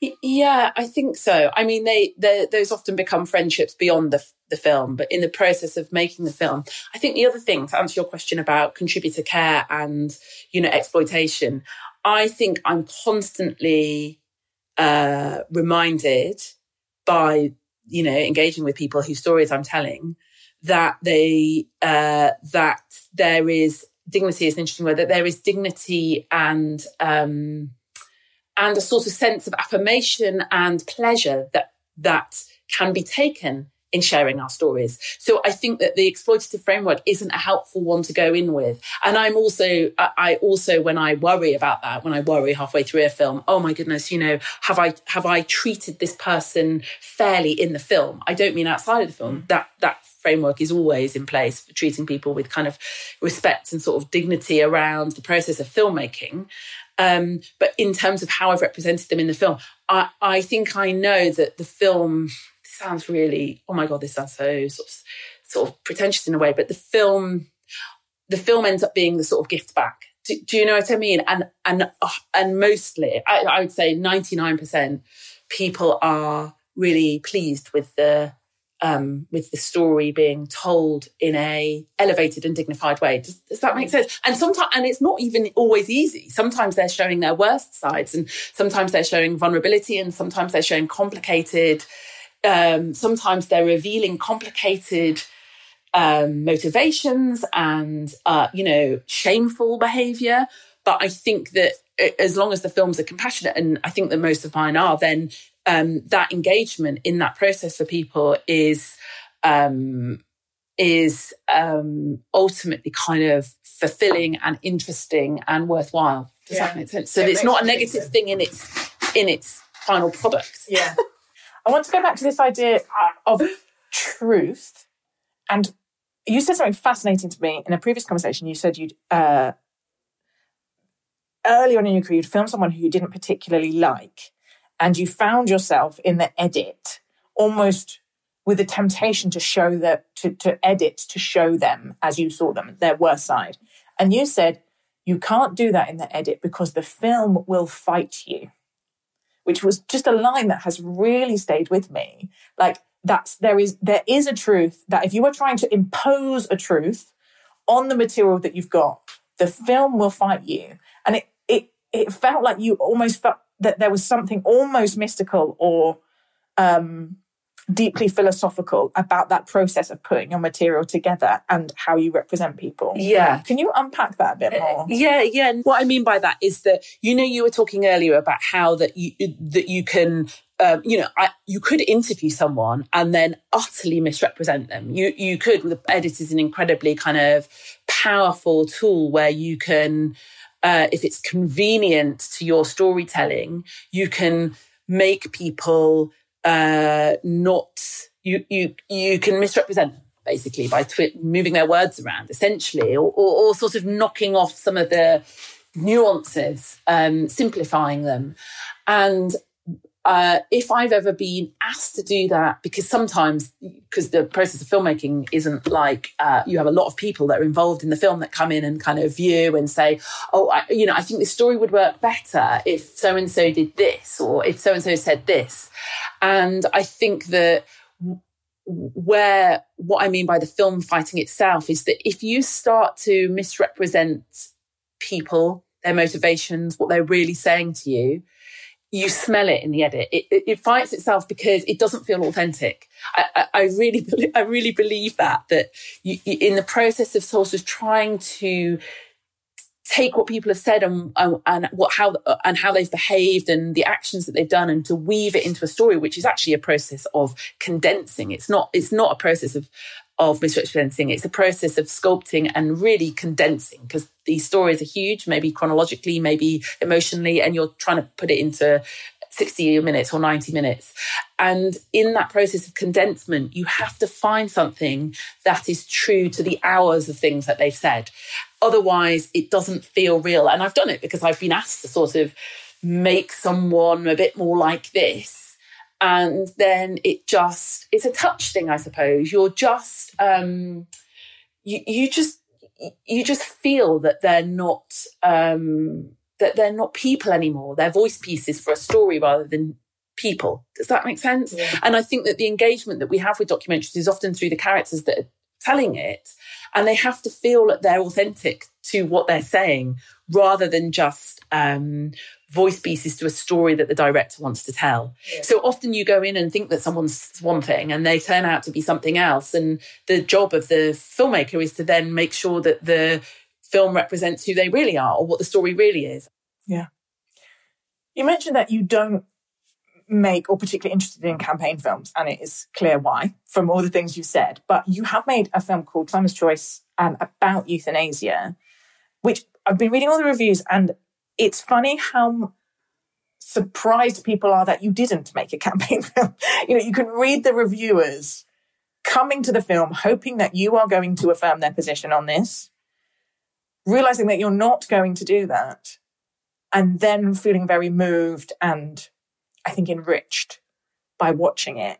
yeah, I think so. I mean, they, those often become friendships beyond the the film, but in the process of making the film, I think the other thing to answer your question about contributor care and you know exploitation, I think I'm constantly uh, reminded by you know engaging with people whose stories I'm telling that they uh, that there is dignity is an interesting word that there is dignity and um, and a sort of sense of affirmation and pleasure that that can be taken in sharing our stories. So I think that the exploitative framework isn't a helpful one to go in with. And I'm also, I also, when I worry about that, when I worry halfway through a film, oh my goodness, you know, have I, have I treated this person fairly in the film? I don't mean outside of the film. That, that framework is always in place for treating people with kind of respect and sort of dignity around the process of filmmaking. Um, but in terms of how I've represented them in the film, I, I think I know that the film sounds really, oh my God, this sounds so sort of, sort of pretentious in a way, but the film, the film ends up being the sort of gift back. Do, do you know what I mean? And, and, uh, and mostly, I, I would say 99% people are really pleased with the um, with the story being told in a elevated and dignified way. Does, does that make sense? And sometimes, and it's not even always easy. Sometimes they're showing their worst sides, and sometimes they're showing vulnerability, and sometimes they're showing complicated. Um, sometimes they're revealing complicated um, motivations and uh, you know shameful behavior. But I think that as long as the films are compassionate, and I think that most of mine are, then um, that engagement in that process for people is um, is um, ultimately kind of fulfilling and interesting and worthwhile. Does yeah. that make sense? So it it's not a negative sense. thing in its in its final product. Yeah. I want to go back to this idea of truth. And you said something fascinating to me in a previous conversation. You said you'd uh, early on in your career, you'd film someone who you didn't particularly like, and you found yourself in the edit almost with a temptation to show that to, to edit to show them as you saw them their worst side. And you said you can't do that in the edit because the film will fight you, which was just a line that has really stayed with me. Like that's there is there is a truth that if you are trying to impose a truth on the material that you've got, the film will fight you. And it it it felt like you almost felt that there was something almost mystical or um deeply philosophical about that process of putting your material together and how you represent people. Yeah. Can you unpack that a bit more? Yeah, yeah. What I mean by that is that you know you were talking earlier about how that you that you can um, you know, I, you could interview someone and then utterly misrepresent them. You you could. The edit is an incredibly kind of powerful tool where you can, uh, if it's convenient to your storytelling, you can make people uh, not you you you can misrepresent them basically by twi- moving their words around essentially or, or, or, sort of knocking off some of the nuances um, simplifying them. And uh, if I've ever been asked to do that, because sometimes, because the process of filmmaking isn't like uh, you have a lot of people that are involved in the film that come in and kind of view and say, oh, I, you know, I think this story would work better if so and so did this or if so and so said this. And I think that where what I mean by the film fighting itself is that if you start to misrepresent people, their motivations, what they're really saying to you, you smell it in the edit. It, it, it, fights itself because it doesn't feel authentic. I, I, I really, I really believe that that you, you, in the process of sort of trying to take what people have said and, and what how and how they've behaved and the actions that they've done and to weave it into a story, which is actually a process of condensing. It's not. It's not a process of of misrepresenting. It's a process of sculpting and really condensing because these stories are huge, maybe chronologically, maybe emotionally, and you're trying to put it into 60 minutes or 90 minutes. And in that process of condensement, you have to find something that is true to the hours of things that they've said. Otherwise, it doesn't feel real. And I've done it because I've been asked to sort of make someone a bit more like this and then it just it's a touch thing i suppose you're just um you you just you just feel that they're not um that they're not people anymore. They're voice pieces for a story rather than people. Does that make sense? Yeah. and i think that the engagement that we have with documentaries is often through the characters that are telling it and they have to feel that they're authentic to what they're saying rather than just um, voice pieces to a story that the director wants to tell. Yeah. So often you go in and think that someone's one thing and they turn out to be something else. And the job of the filmmaker is to then make sure that the film represents who they really are or what the story really is. Yeah. You mentioned that you don't make or particularly interested in campaign films, and it is clear why from all the things you said. But you have made a film called Simon's Choice um, about euthanasia, which I've been reading all the reviews, and it's funny how surprised people are that you didn't make a campaign film. you know, you can read the reviewers coming to the film hoping that you are going to affirm their position on this, realizing that you're not going to do that, and then feeling very moved and I think enriched by watching it.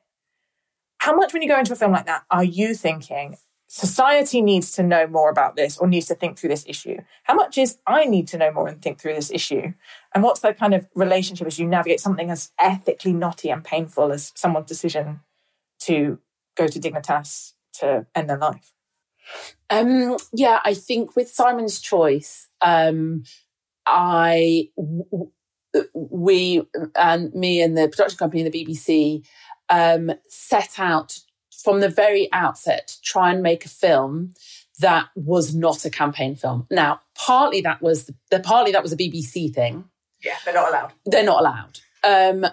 How much when you go into a film like that are you thinking, society needs to know more about this or needs to think through this issue? How much is I need to know more and think through this issue? And what's that kind of relationship as you navigate something as ethically knotty and painful as someone's decision to go to Dignitas to end their life? Um, yeah, I think with Simon's Choice, um, we, and me and the production company and the BBC um, set out from the very outset to try and make a film that was not a campaign film. Now, partly that was the, partly that was a BBC thing. Yeah, they're not allowed. They're not allowed. Um,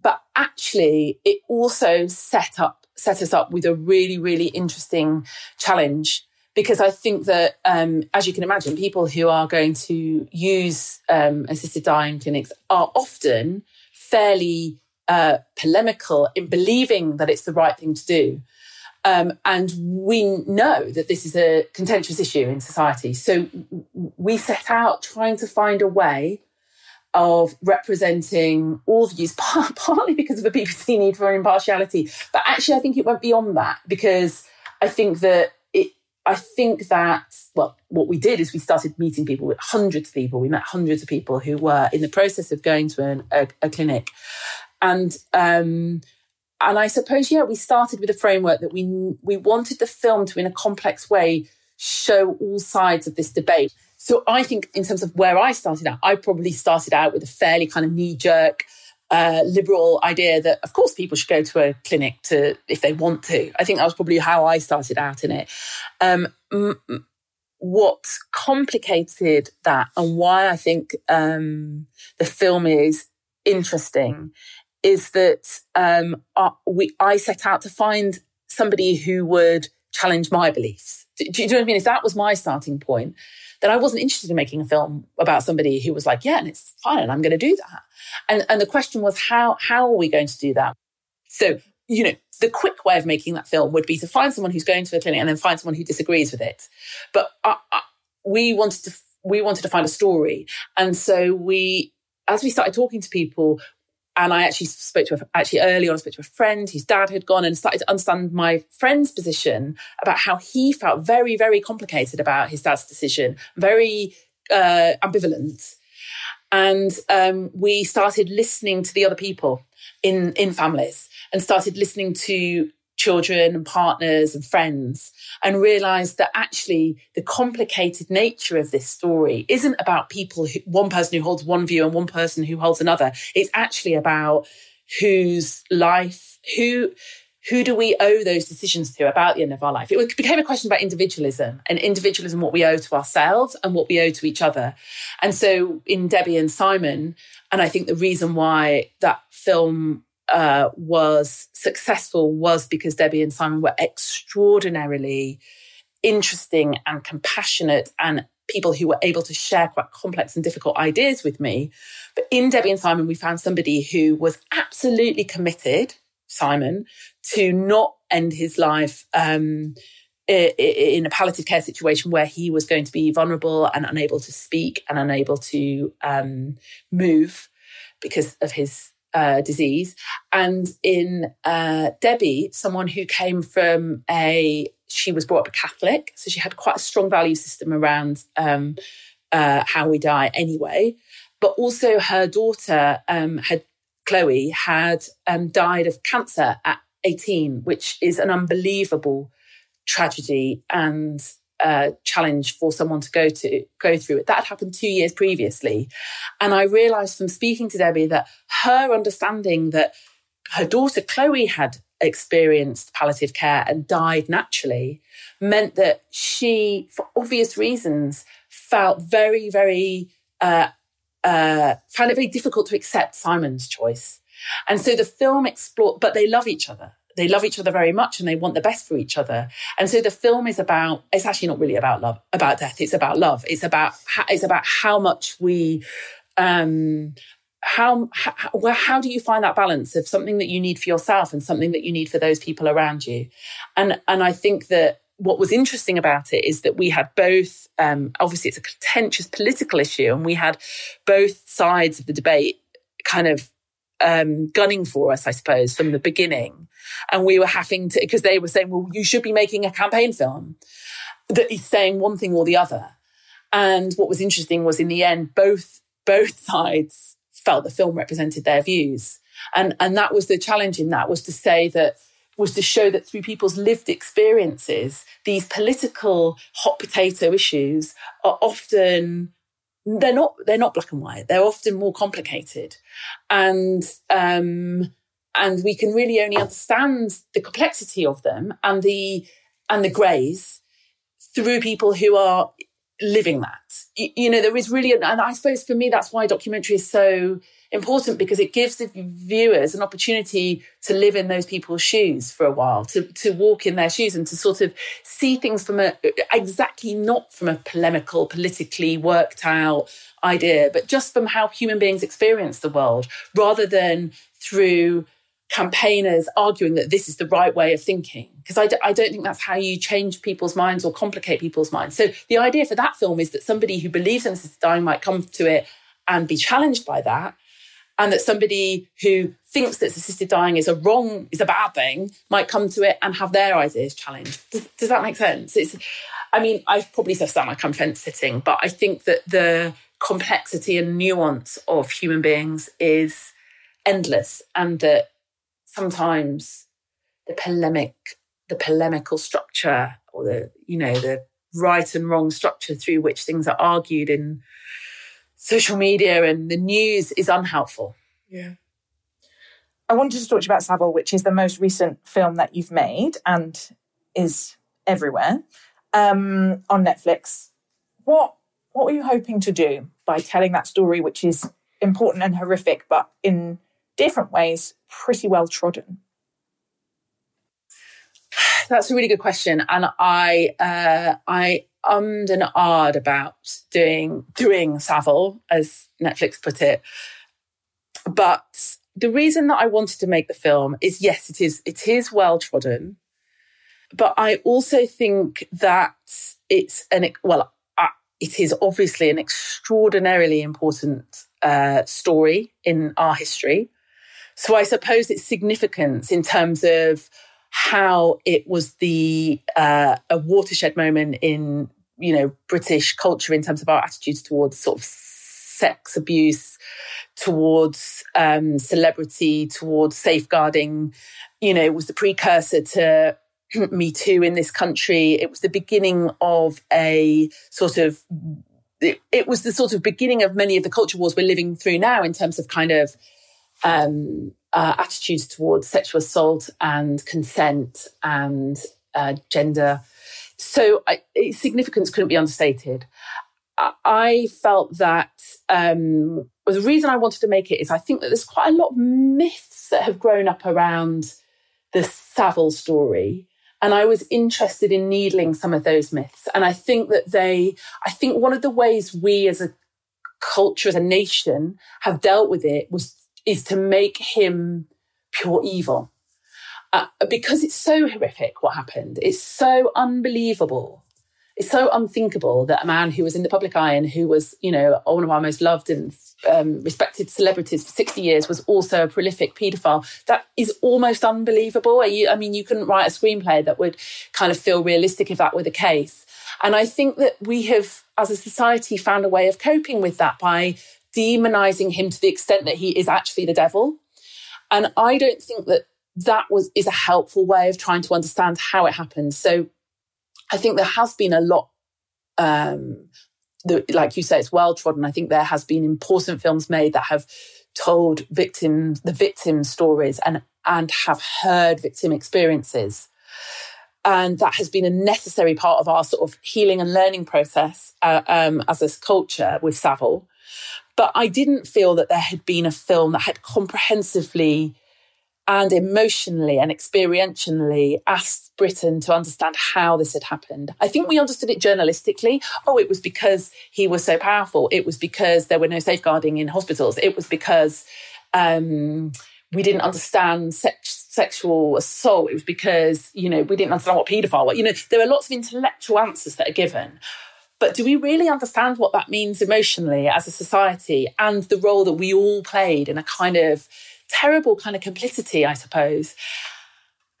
but actually, it also set up set us up with a really really interesting challenge because I think that, um, as you can imagine, people who are going to use um, assisted dying clinics are often fairly uh, polemical in believing that it's the right thing to do. Um, and we know that this is a contentious issue in society. So we set out trying to find a way of representing all views, partly because of the BBC need for impartiality. But actually, I think it went beyond that because I think that it, I think that, well, what we did is we started meeting people with hundreds of people. We met hundreds of people who were in the process of going to an, a, a clinic. And, um, and I suppose, yeah, we started with a framework that we, we wanted the film to, in a complex way, show all sides of this debate. So I think, in terms of where I started out, I probably started out with a fairly kind of knee jerk, uh, liberal idea that, of course, people should go to a clinic to if they want to. I think that was probably how I started out in it. Um, m- what complicated that, and why I think um, the film is interesting, is that um, I, we I set out to find somebody who would challenge my beliefs. Do, do, you know what I mean? If that was my starting point, then I wasn't interested in making a film about somebody who was like, yeah, and it's fine, and I'm going to do that. And and the question was, how how are we going to do that? So you know, the quick way of making that film would be to find someone who's going to the clinic and then find someone who disagrees with it. But I, I, we wanted to we wanted to find a story, and so we as we started talking to people, and I actually spoke to a, actually early on, I spoke to a friend whose dad had gone and started to understand my friend's position about how he felt very, very complicated about his dad's decision, very uh, ambivalent. And um, we started listening to the other people in in families and started listening to children and partners and friends and realized that actually the complicated nature of this story isn't about people who, one person who holds one view and one person who holds another it's actually about whose life who who do we owe those decisions to about the end of our life? It became a question about individualism and individualism, what we owe to ourselves and what we owe to each other. And so in Debbie and Simon, and I think the reason why that film uh, was successful was because Debbie and Simon were extraordinarily interesting and compassionate and people who were able to share quite complex and difficult ideas with me. But in Debbie and Simon, we found somebody who was absolutely committed, Simon, to not end his life um, in a palliative care situation where he was going to be vulnerable and unable to speak and unable to um, move because of his uh, disease, and in uh, Debbie, someone who came from a she was brought up Catholic, so she had quite a strong value system around um, uh, how we die anyway. But also, her daughter um, had Chloe had um, died of cancer at 18, which is an unbelievable tragedy and challenge for someone to go to go through it. That had happened two years previously, and I realised from speaking to Debbie that her understanding that her daughter Chloe had experienced palliative care and died naturally meant that she, for obvious reasons, felt very, very uh, uh, found it very difficult to accept Simon's choice. And so the film explored, but they love each other they love each other very much and they want the best for each other. And so the film is about, it's actually not really about love, about death. It's about love. It's about, it's about how much we, um, how, how, well, how do you find that balance of something that you need for yourself and something that you need for those people around you? And, and I think that what was interesting about it is that we had both, um, obviously it's a contentious political issue and we had both sides of the debate kind of um, gunning for us, I suppose, from the beginning. And we were having to, because they were saying, well, you should be making a campaign film that is saying one thing or the other. And what was interesting was in the end, both, both sides felt the film represented their views. And, and that was the challenge in that was to say that, was to show that through people's lived experiences, these political hot potato issues are often they're not they're not black and white. They're often more complicated, and um, and we can really only understand the complexity of them and the and the greys through people who are living that. You, you know, there is really, and I suppose for me that's why documentary is so important because it gives the viewers an opportunity to live in those people's shoes for a while, to, to walk in their shoes and to sort of see things from a exactly not from a polemical, politically worked out idea, but just from how human beings experience the world rather than through campaigners arguing that this is the right way of thinking because I d- I don't think that's how you change people's minds or complicate people's minds. So the idea for that film is that somebody who believes in assisted dying might come to it and be challenged by that and that somebody who thinks that assisted dying is a wrong is a bad thing might come to it and have their ideas challenged. Does, does that make sense? It's i mean i've probably said sound like i'm fence sitting but i think that the complexity and nuance of human beings is endless and that sometimes the polemic, the polemical structure or the, you know, the right and wrong structure through which things are argued in social media and the news is unhelpful. Yeah. I wanted to talk to you about Savile, which is the most recent film that you've made and is everywhere um, on Netflix. What what were you hoping to do by telling that story, which is important and horrific, but in different ways pretty well trodden? That's a really good question, and I uh, I ummed and ahed about doing doing Savile, as Netflix put it. But the reason that I wanted to make the film is yes, it is it is well trodden, but I also think that it's an well, it is obviously an extraordinarily important uh, story in our history. So I suppose its significance in terms of how it was the uh, a watershed moment in you know British culture in terms of our attitudes towards sort of sex abuse, towards um, celebrity, towards safeguarding. You know, it was the precursor to Me Too in this country. It was the beginning of a sort of it, it was the sort of beginning of many of the culture wars we're living through now in terms of kind of um, uh, attitudes towards sexual assault and consent and uh, gender. So I, its significance couldn't be understated. I, I felt that um, the reason I wanted to make it is I think that there's quite a lot of myths that have grown up around the Savile story. And I was interested in needling some of those myths. And I think that they, I think one of the ways we as a culture, as a nation, have dealt with it was is to make him pure evil. Uh, because it's so horrific what happened. It's so unbelievable. It's so unthinkable that a man who was in the public eye and who was, you know, one of our most loved and um, respected celebrities for 60 years was also a prolific paedophile. That is almost unbelievable. I mean, you couldn't write a screenplay that would kind of feel realistic if that were the case. And I think that we have, as a society, found a way of coping with that by demonizing him to the extent that he is actually the devil. And I don't think that that was is a helpful way of trying to understand how it happened. So I think there has been a lot um the, like you say, it's well trodden. I think there has been important films made that have told victims the victim stories and and have heard victim experiences. And that has been a necessary part of our sort of healing and learning process uh, um, as a culture with Savile. But I didn't feel that there had been a film that had comprehensively and emotionally and experientially asked Britain to understand how this had happened. I think we understood it journalistically. Oh, it was because he was so powerful. It was because there were no safeguarding in hospitals. It was because um, we didn't understand sex, sexual assault. It was because, you know, we didn't understand what paedophile was. You know, there are lots of intellectual answers that are given. But do we really understand what that means emotionally as a society and the role that we all played in a kind of terrible kind of complicity, I suppose?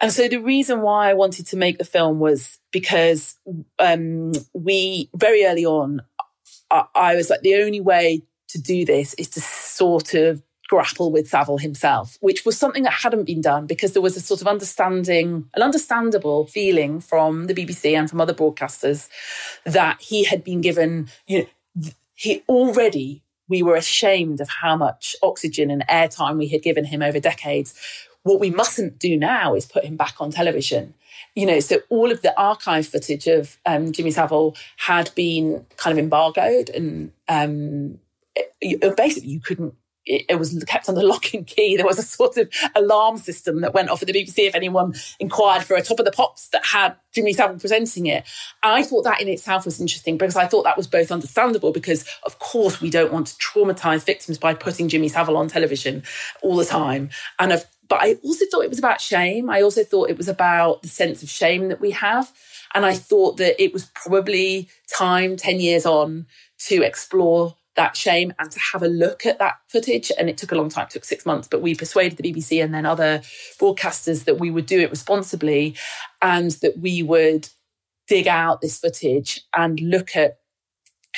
And so the reason why I wanted to make the film was because um, we very early on, I, I was like, the only way to do this is to sort of grapple with Savile himself, which was something that hadn't been done because there was a sort of understanding, an understandable feeling from the BBC and from other broadcasters that he had been given, you know, he already, we were ashamed of how much oxygen and airtime we had given him over decades. What we mustn't do now is put him back on television you know, so all of the archive footage of um, Jimmy Savile had been kind of embargoed, and um, it, basically you couldn't it, was kept under lock and key. There was a sort of alarm system that went off at the BBC if anyone inquired for a top of the pops that had Jimmy Savile presenting it. I thought that in itself was interesting because I thought that was both understandable because, of course, we don't want to traumatize victims by putting Jimmy Savile on television all the time. And of but I also thought it was about shame. I also thought it was about the sense of shame that we have. And I thought that it was probably time 10 years on to explore that shame and to have a look at that footage. And it took a long time, took six months, but we persuaded the BBC and then other broadcasters that we would do it responsibly and that we would dig out this footage and look at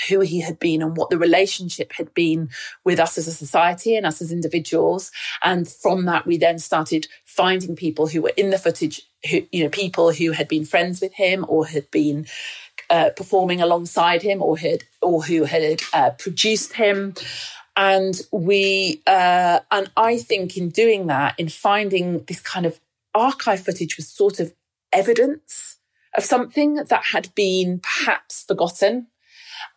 who he had been and what the relationship had been with us as a society and us as individuals. And from that, we then started finding people who were in the footage, who, you know, people who had been friends with him or had been uh, performing alongside him or had, or who had uh, produced him. And we, uh, and I think in doing that, in finding this kind of archive footage was sort of evidence of something that had been perhaps forgotten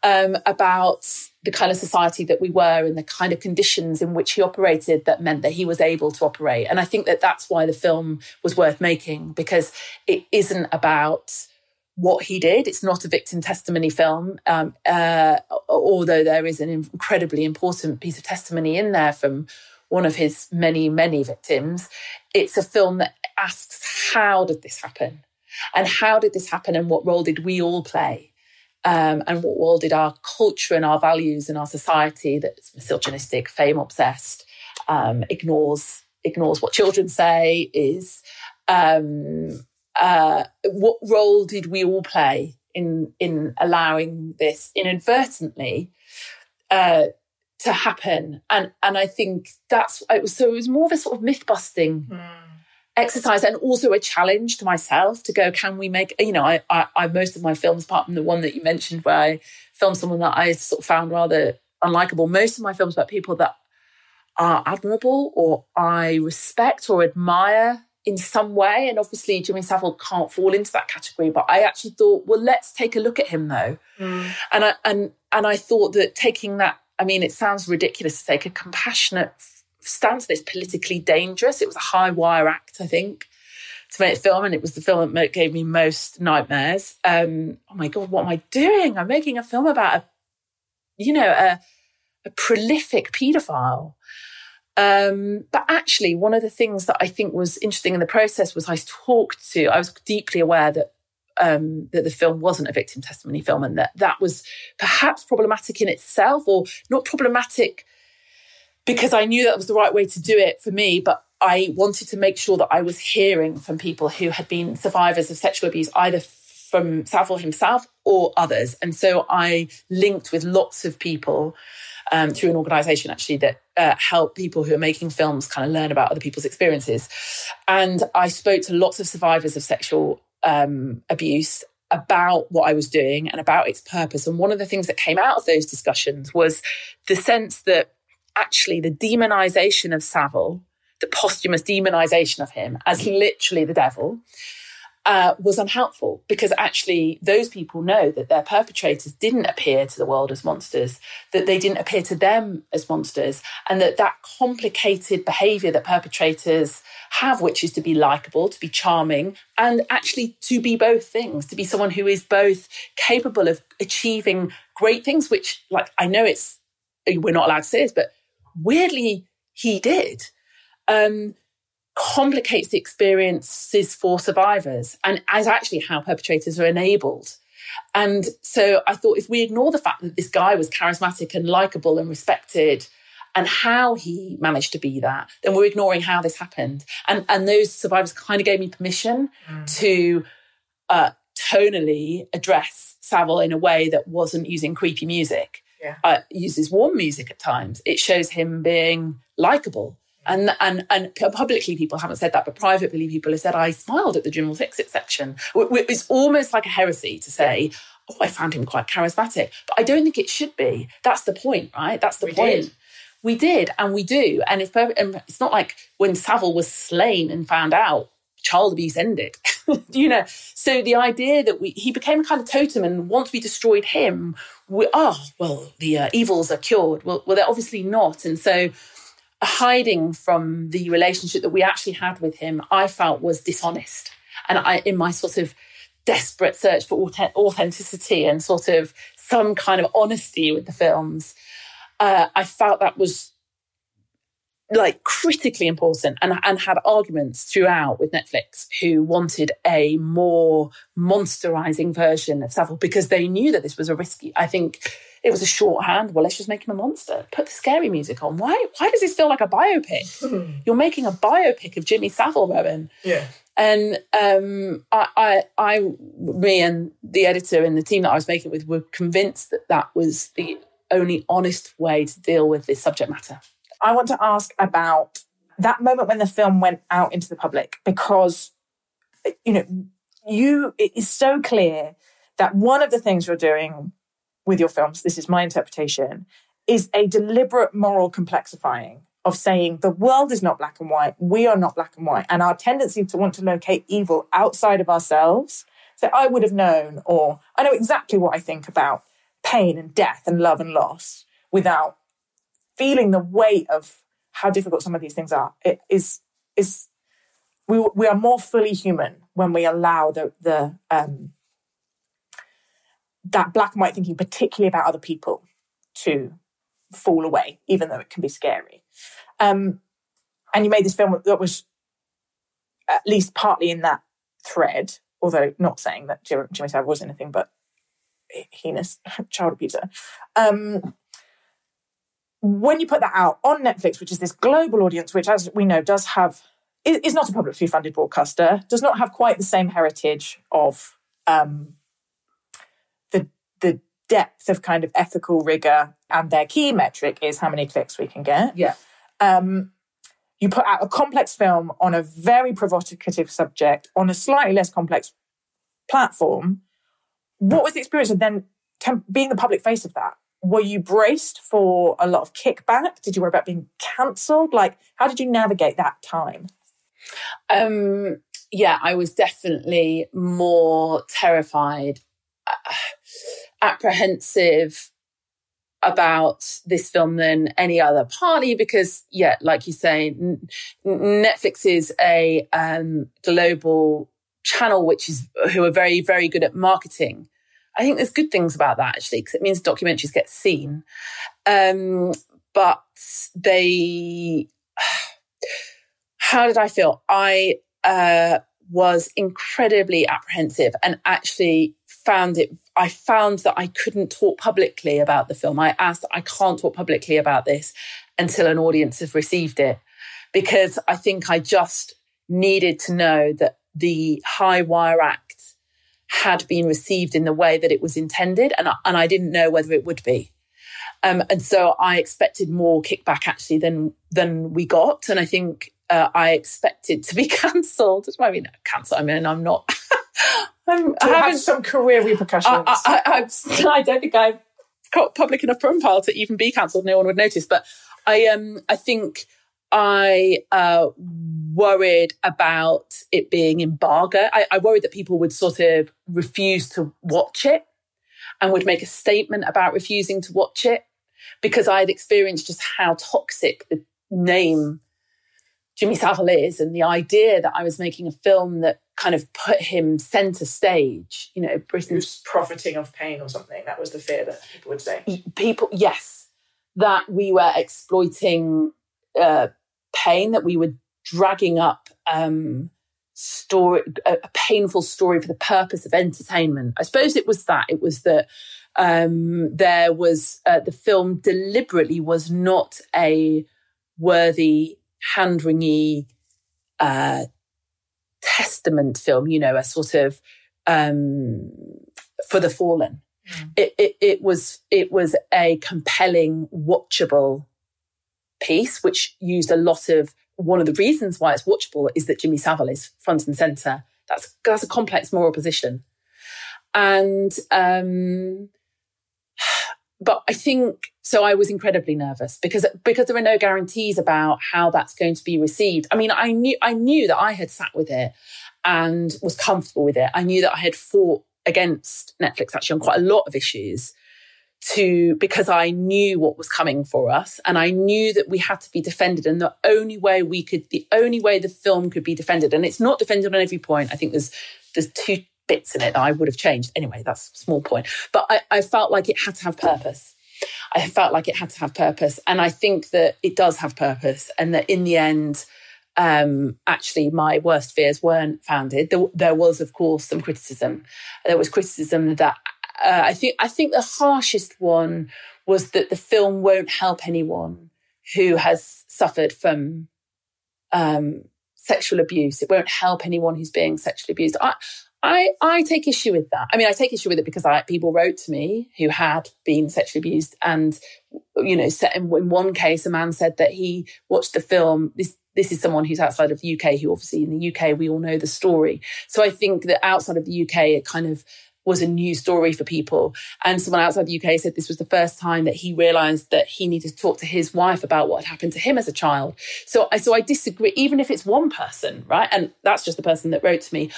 um, about the kind of society that we were and the kind of conditions in which he operated that meant that he was able to operate. And I think that that's why the film was worth making because it isn't about what he did. It's not a victim testimony film, um, uh, although there is an incredibly important piece of testimony in there from one of his many, many victims. It's a film that asks, how did this happen? And how did this happen? And what role did we all play? um, and what role did our culture and our values and our society that's misogynistic, fame obsessed, um, ignores ignores what children say is um, uh, what role did we all play in in allowing this inadvertently uh, to happen? And and I think that's it was so it was more of a sort of myth busting. Mm exercise and also a challenge to myself to go, can we make, you know, I, I, I, most of my films, apart from the one that you mentioned where I filmed someone that I sort of found rather unlikable, most of my films about people that are admirable or I respect or admire in some way. And obviously, Jimmy Savile can't fall into that category. But I actually thought, well, let's take a look at him though. Mm. And I and and I thought that taking that, I mean, it sounds ridiculous to take a compassionate stance that's politically dangerous. It was a high wire act, I think, to make a film, and it was the film that gave me most nightmares. Um, oh my god, what am I doing? I'm making a film about a, you know, a, a prolific paedophile. Um, but actually, one of the things that I think was interesting in the process was I talked to. I was deeply aware that um, that the film wasn't a victim testimony film, and that that was perhaps problematic in itself, or not problematic because I knew that was the right way to do it for me. But I wanted to make sure that I was hearing from people who had been survivors of sexual abuse, either from Savile himself or others. And so I linked with lots of people um, through an organization actually that uh, help people who are making films kind of learn about other people's experiences. And I spoke to lots of survivors of sexual um, abuse about what I was doing and about its purpose. And one of the things that came out of those discussions was the sense that actually the demonization of Savile, the posthumous demonization of him as literally the devil, uh, was unhelpful because actually those people know that their perpetrators didn't appear to the world as monsters, that they didn't appear to them as monsters, and that that complicated behavior that perpetrators have, which is to be likable, to be charming, and actually to be both things, to be someone who is both capable of achieving great things, which, like, I know it's, we're not allowed to say this, but weirdly he did, um, complicates the experiences for survivors and as actually how perpetrators are enabled. And so I thought if we ignore the fact that this guy was charismatic and likable and respected and how he managed to be that, then we're ignoring how this happened. And, and those survivors kind of gave me permission mm. to uh, tonally address Savile in a way that wasn't using creepy music yeah. uh, uses warm music at times. It shows him being likable. And, and and publicly people haven't said that, but privately people have said, I smiled at the Jim'll Fix It section. It's almost like a heresy to say, oh, I found him quite charismatic. But I don't think it should be. That's the point, right? That's the we point. Did. We did, and we do. And if and it's not like when Savile was slain and found out, child abuse ended. you know, so the idea that we he became a kind of totem, and once we destroyed him, we oh well, the uh, evils are cured. Well, well, they're obviously not, and so hiding from the relationship that we actually had with him, I felt was dishonest, and I in my sort of desperate search for authenticity and sort of some kind of honesty with the films, uh, I felt that was like critically important and, and had arguments throughout with Netflix who wanted a more monsterizing version of Savile because they knew that this was a risky. I think it was a shorthand. Well, let's just make him a monster. Put the scary music on. Why? Why does this feel like a biopic? You're making a biopic of Jimmy Savile, Rowan. Yeah. And um, I, I, I, me and the editor and the team that I was making with were convinced that that was the only honest way to deal with this subject matter. I want to ask about that moment when the film went out into the public because, you know, you, it is so clear that one of the things you're doing with your films, this is my interpretation, is a deliberate moral complexifying of saying the world is not black and white, we are not black and white, and our tendency to want to locate evil outside of ourselves. So I would have known, or I know exactly what I think about pain and death and love and loss without feeling the weight of how difficult some of these things are. It is is we we are more fully human when we allow the the um, that black and white thinking, particularly about other people, to fall away, even though it can be scary. Um, and you made this film that was at least partly in that thread, although not saying that Jimmy Savile was anything but heinous child abuser. Um, when you put that out on Netflix, which is this global audience, which, as we know, does have is not a publicly funded broadcaster, does not have quite the same heritage of um, depth of kind of ethical rigor, and their key metric is how many clicks we can get. Yeah. Um, you put out a complex film on a very provocative subject on a slightly less complex platform. What was the experience of then temp- being the public face of that? were you braced for a lot of kickback? Did you worry about being cancelled? Like, how did you navigate that time? Um, yeah, I was definitely more terrified, apprehensive about this film than any other. Partly because, yeah, like you say, N- Netflix is a um, global channel which is who are very, very good at marketing. I think there's good things about that actually, because it means documentaries get seen. Um, but they, how did I feel? I uh, was incredibly apprehensive and actually found it. I found that I couldn't talk publicly about the film. I asked, I can't talk publicly about this until an audience has received it, because I think I just needed to know that the High Wire Act had been received in the way that it was intended, and I, and I didn't know whether it would be. Um, and so I expected more kickback actually than than we got, and I think uh, I expected to be cancelled. I mean, cancelled. I mean, I'm not. I'm, I haven't some career repercussions. I, I, I, I, don't think I've got public enough profile to even be cancelled. No one would notice. But I um I think I uh, worried about it being embargo. I, I worried that people would sort of refuse to watch it and would make a statement about refusing to watch it because I had experienced just how toxic the name Jimmy Savile is and the idea that I was making a film that kind of put him center stage. You know, Britain's profiting off pain or something. That was the fear that people would say. People, yes, that we were exploiting uh, pain, that we were dragging up um, story, a, a, painful story for the purpose of entertainment. I suppose it was that. It was that um, there was uh, the film deliberately was not a worthy, hand wringy uh, testament film. You know, a sort of um, for the fallen. Mm. It, it, it was it was a compelling, watchable piece, which used a lot of one of the reasons why it's watchable is that Jimmy Savile is front and center. That's that's a complex moral position, and um, but I think so. I was incredibly nervous because because there are no guarantees about how that's going to be received. I mean, I knew I knew that I had sat with it and was comfortable with it. I knew that I had fought against Netflix actually on quite a lot of issues to because I knew what was coming for us and I knew that we had to be defended and the only way we could the only way the film could be defended and it's not defended on every point I think there's there's two bits in it that I would have changed anyway that's a small point but I, I felt like it had to have purpose I felt like it had to have purpose. And I think that it does have purpose and that in the end, um, actually my worst fears weren't founded. There, there, was, of course, some criticism. There was criticism that uh, I think I think the harshest one was that the film won't help anyone who has suffered from um, sexual abuse. It won't help anyone who's being sexually abused. I, I, I take issue with that. I mean, I take issue with it because I, people wrote to me who had been sexually abused, and you know, in, in one case, a man said that he watched the film. This this is someone who's outside of the UK, who obviously in the UK we all know the story. So I think that outside of the UK, it kind of was a new story for people. And someone outside the UK said this was the first time that he realized that he needed to talk to his wife about what had happened to him as a child. So I, so I disagree, even if it's one person, right? And that's just the person that wrote to me.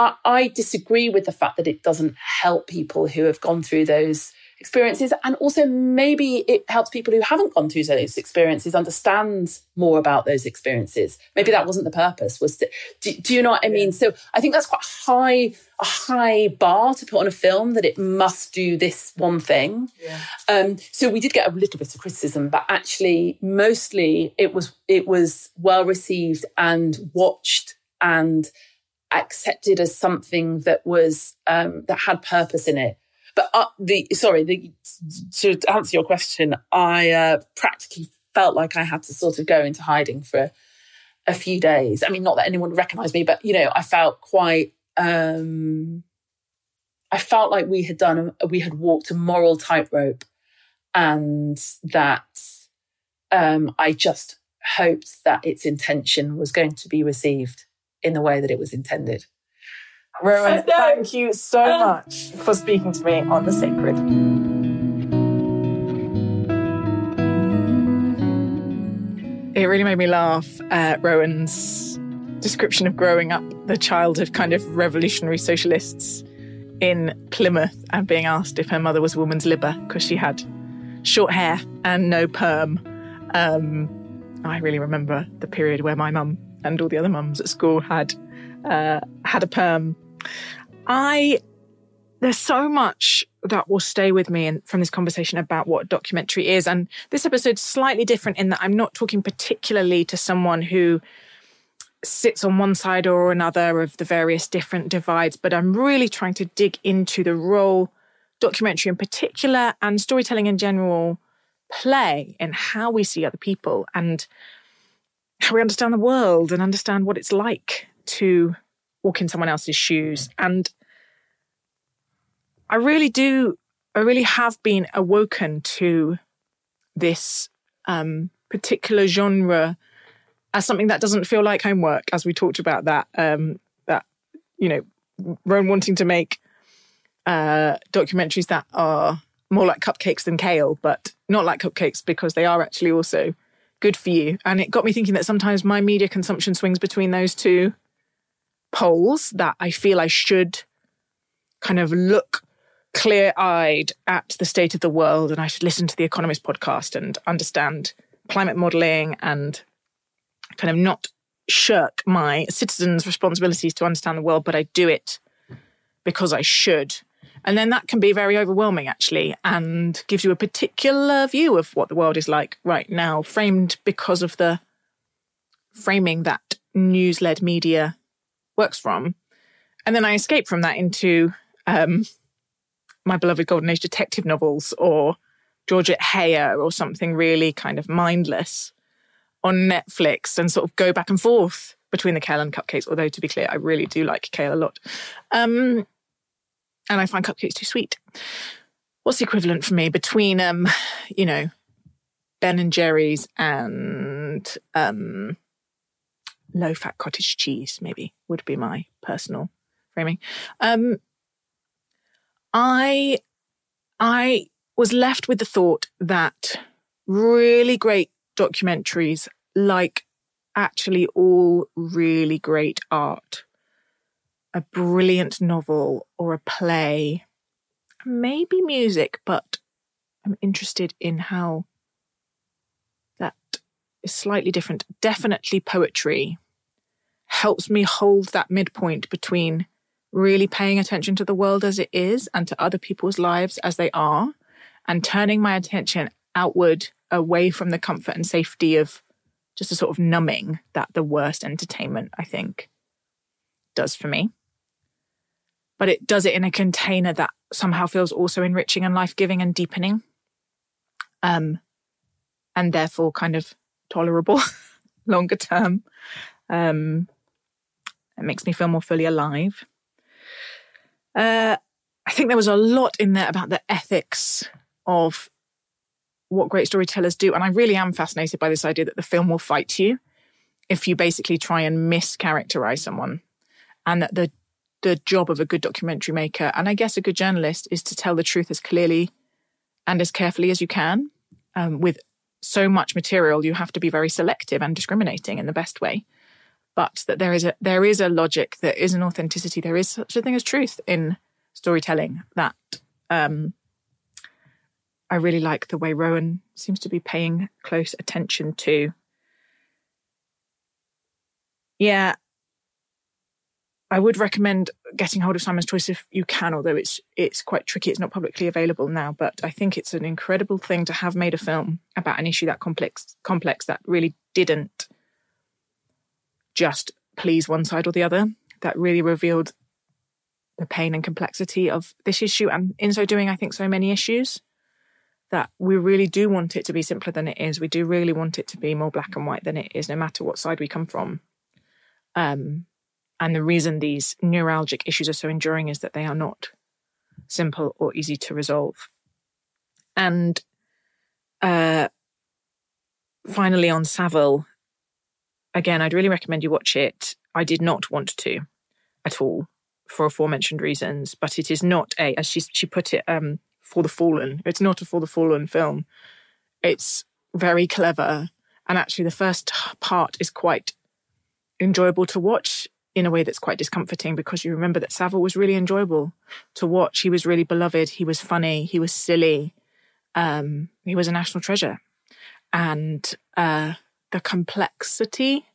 I, I disagree with the fact that it doesn't help people who have gone through those experiences. And also, maybe it helps people who haven't gone through those experiences understand more about those experiences. Maybe that wasn't the purpose. Was to, do, do, you know what I mean? So I think that's quite high a high bar to put on a film that it must do this one thing. Yeah. Um, so we did get a little bit of criticism, but actually, mostly it was it was well received and watched and accepted as something that was um, that had purpose in it. But uh, the sorry, the, to answer your question, I uh, practically felt like I had to sort of go into hiding for a few days. I mean, not that anyone recognised me, but you know, I felt quite. Um, I felt like we had done, we had walked a moral tightrope, and that um, I just hoped that its intention was going to be received in the way that it was intended. Rowan, thank you so um, much for speaking to me on The Sacred. It really made me laugh at Rowan's description of growing up the child of kind of revolutionary socialists in Plymouth and being asked if her mother was a woman's libber because she had short hair and no perm. Um, I really remember the period where my mum and all the other mums at school had uh, had a perm I there's so much that will stay with me and from this conversation about what documentary is. And this episode's slightly different in that I'm not talking particularly to someone who sits on one side or another of the various different divides, but I'm really trying to dig into the role documentary in particular and storytelling in general play in how we see other people and how we understand the world and understand what it's like to walk in someone else's shoes. And I really do, I really have been awoken to this um, particular genre as something that doesn't feel like homework, as we talked about that. Um, that you know, Rowan wanting to make uh, documentaries that are more like cupcakes than kale, but not like cupcakes because they are actually also good for you. And it got me thinking that sometimes my media consumption swings between those two poles that I feel I should kind of look clear eyed at the state of the world and I should listen to the Economist podcast and understand climate modeling and kind of not shirk my citizens' responsibilities to understand the world, but I do it because I should. And then that can be very overwhelming, actually, and gives you a particular view of what the world is like right now, framed because of the framing that news led media works from. And then I escape from that into um, my beloved Golden Age detective novels or Georgette Heyer or something really kind of mindless on Netflix and sort of go back and forth between the kale and cupcakes. Although, to be clear, I really do like kale a lot. Um, and I find cupcakes too sweet. What's the equivalent for me between, um, you know, Ben and Jerry's and um, low fat cottage cheese, maybe would be my personal framing. Um, I, I was left with the thought that really great documentaries, like actually all really great art, a brilliant novel or a play, maybe music, but I'm interested in how that is slightly different. Definitely poetry helps me hold that midpoint between really paying attention to the world as it is and to other people's lives as they are and turning my attention outward away from the comfort and safety of just a sort of numbing that the worst entertainment, I think, does for me. But it does it in a container that somehow feels also enriching and life giving and deepening. Um, and therefore kind of tolerable longer term. Um, it makes me feel more fully alive. Uh, I think there was a lot in there about the ethics of what great storytellers do. And I really am fascinated by this idea that the film will fight you if you basically try and mischaracterize someone. And that the the job of a good documentary maker and I guess a good journalist is to tell the truth as clearly and as carefully as you can. Um, with so much material, you have to be very selective and discriminating in the best way. But that there is a there is a logic, there is an authenticity, there is such a thing as truth in storytelling that um, I really like the way Rowan seems to be paying close attention to. Yeah, I would recommend getting hold of Simon's Choice if you can, although it's it's quite tricky. It's not publicly available now, but I think it's an incredible thing to have made a film about an issue that complex complex that really didn't just please one side or the other. That really revealed the pain and complexity of this issue, and in so doing, I think so many issues that we really do want it to be simpler than it is. We do really want it to be more black and white than it is, no matter what side we come from. Um, and the reason these neuralgic issues are so enduring is that they are not simple or easy to resolve. And uh, finally, on Savile, again, I'd really recommend you watch it. I did not want to at all for aforementioned reasons, but it is not a, as she she put it, um, for the fallen. It's not a for the fallen film. It's very clever. And actually, the first part is quite enjoyable to watch in a way that's quite discomforting because you remember that Savile was really enjoyable to watch. He was really beloved. He was funny. He was silly. Um, he was a national treasure. And uh, the complexity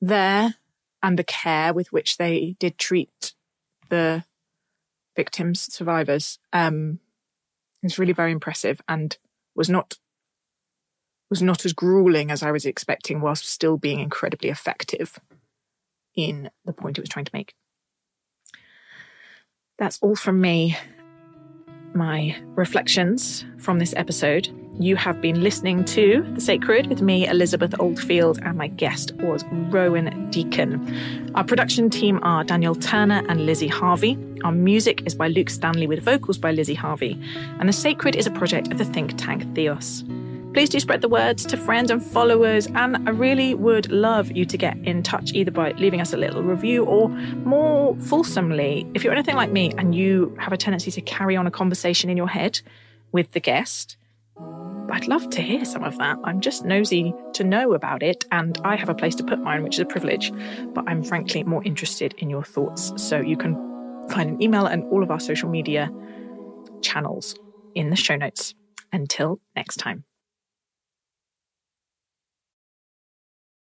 there and the care with which they did treat the victims, survivors, um, is really very impressive and was not was not as grueling as I was expecting, whilst still being incredibly effective in the point it was trying to make. That's all from me. My reflections from this episode. You have been listening to The Sacred with me, Elizabeth Oldfield, and my guest was Rowan Deacon. Our production team are Daniel Turner and Lizzie Harvey. Our music is by Luke Stanley with vocals by Lizzie Harvey. And The Sacred is a project of the think tank Theos. Please do spread the words to friends and followers. And I really would love you to get in touch either by leaving us a little review or more fulsomely, if you're anything like me and you have a tendency to carry on a conversation in your head with the guest I'd love to hear some of that. I'm just nosy to know about it, and I have a place to put mine, which is a privilege. But I'm frankly more interested in your thoughts. So you can find an email and all of our social media channels in the show notes. Until next time.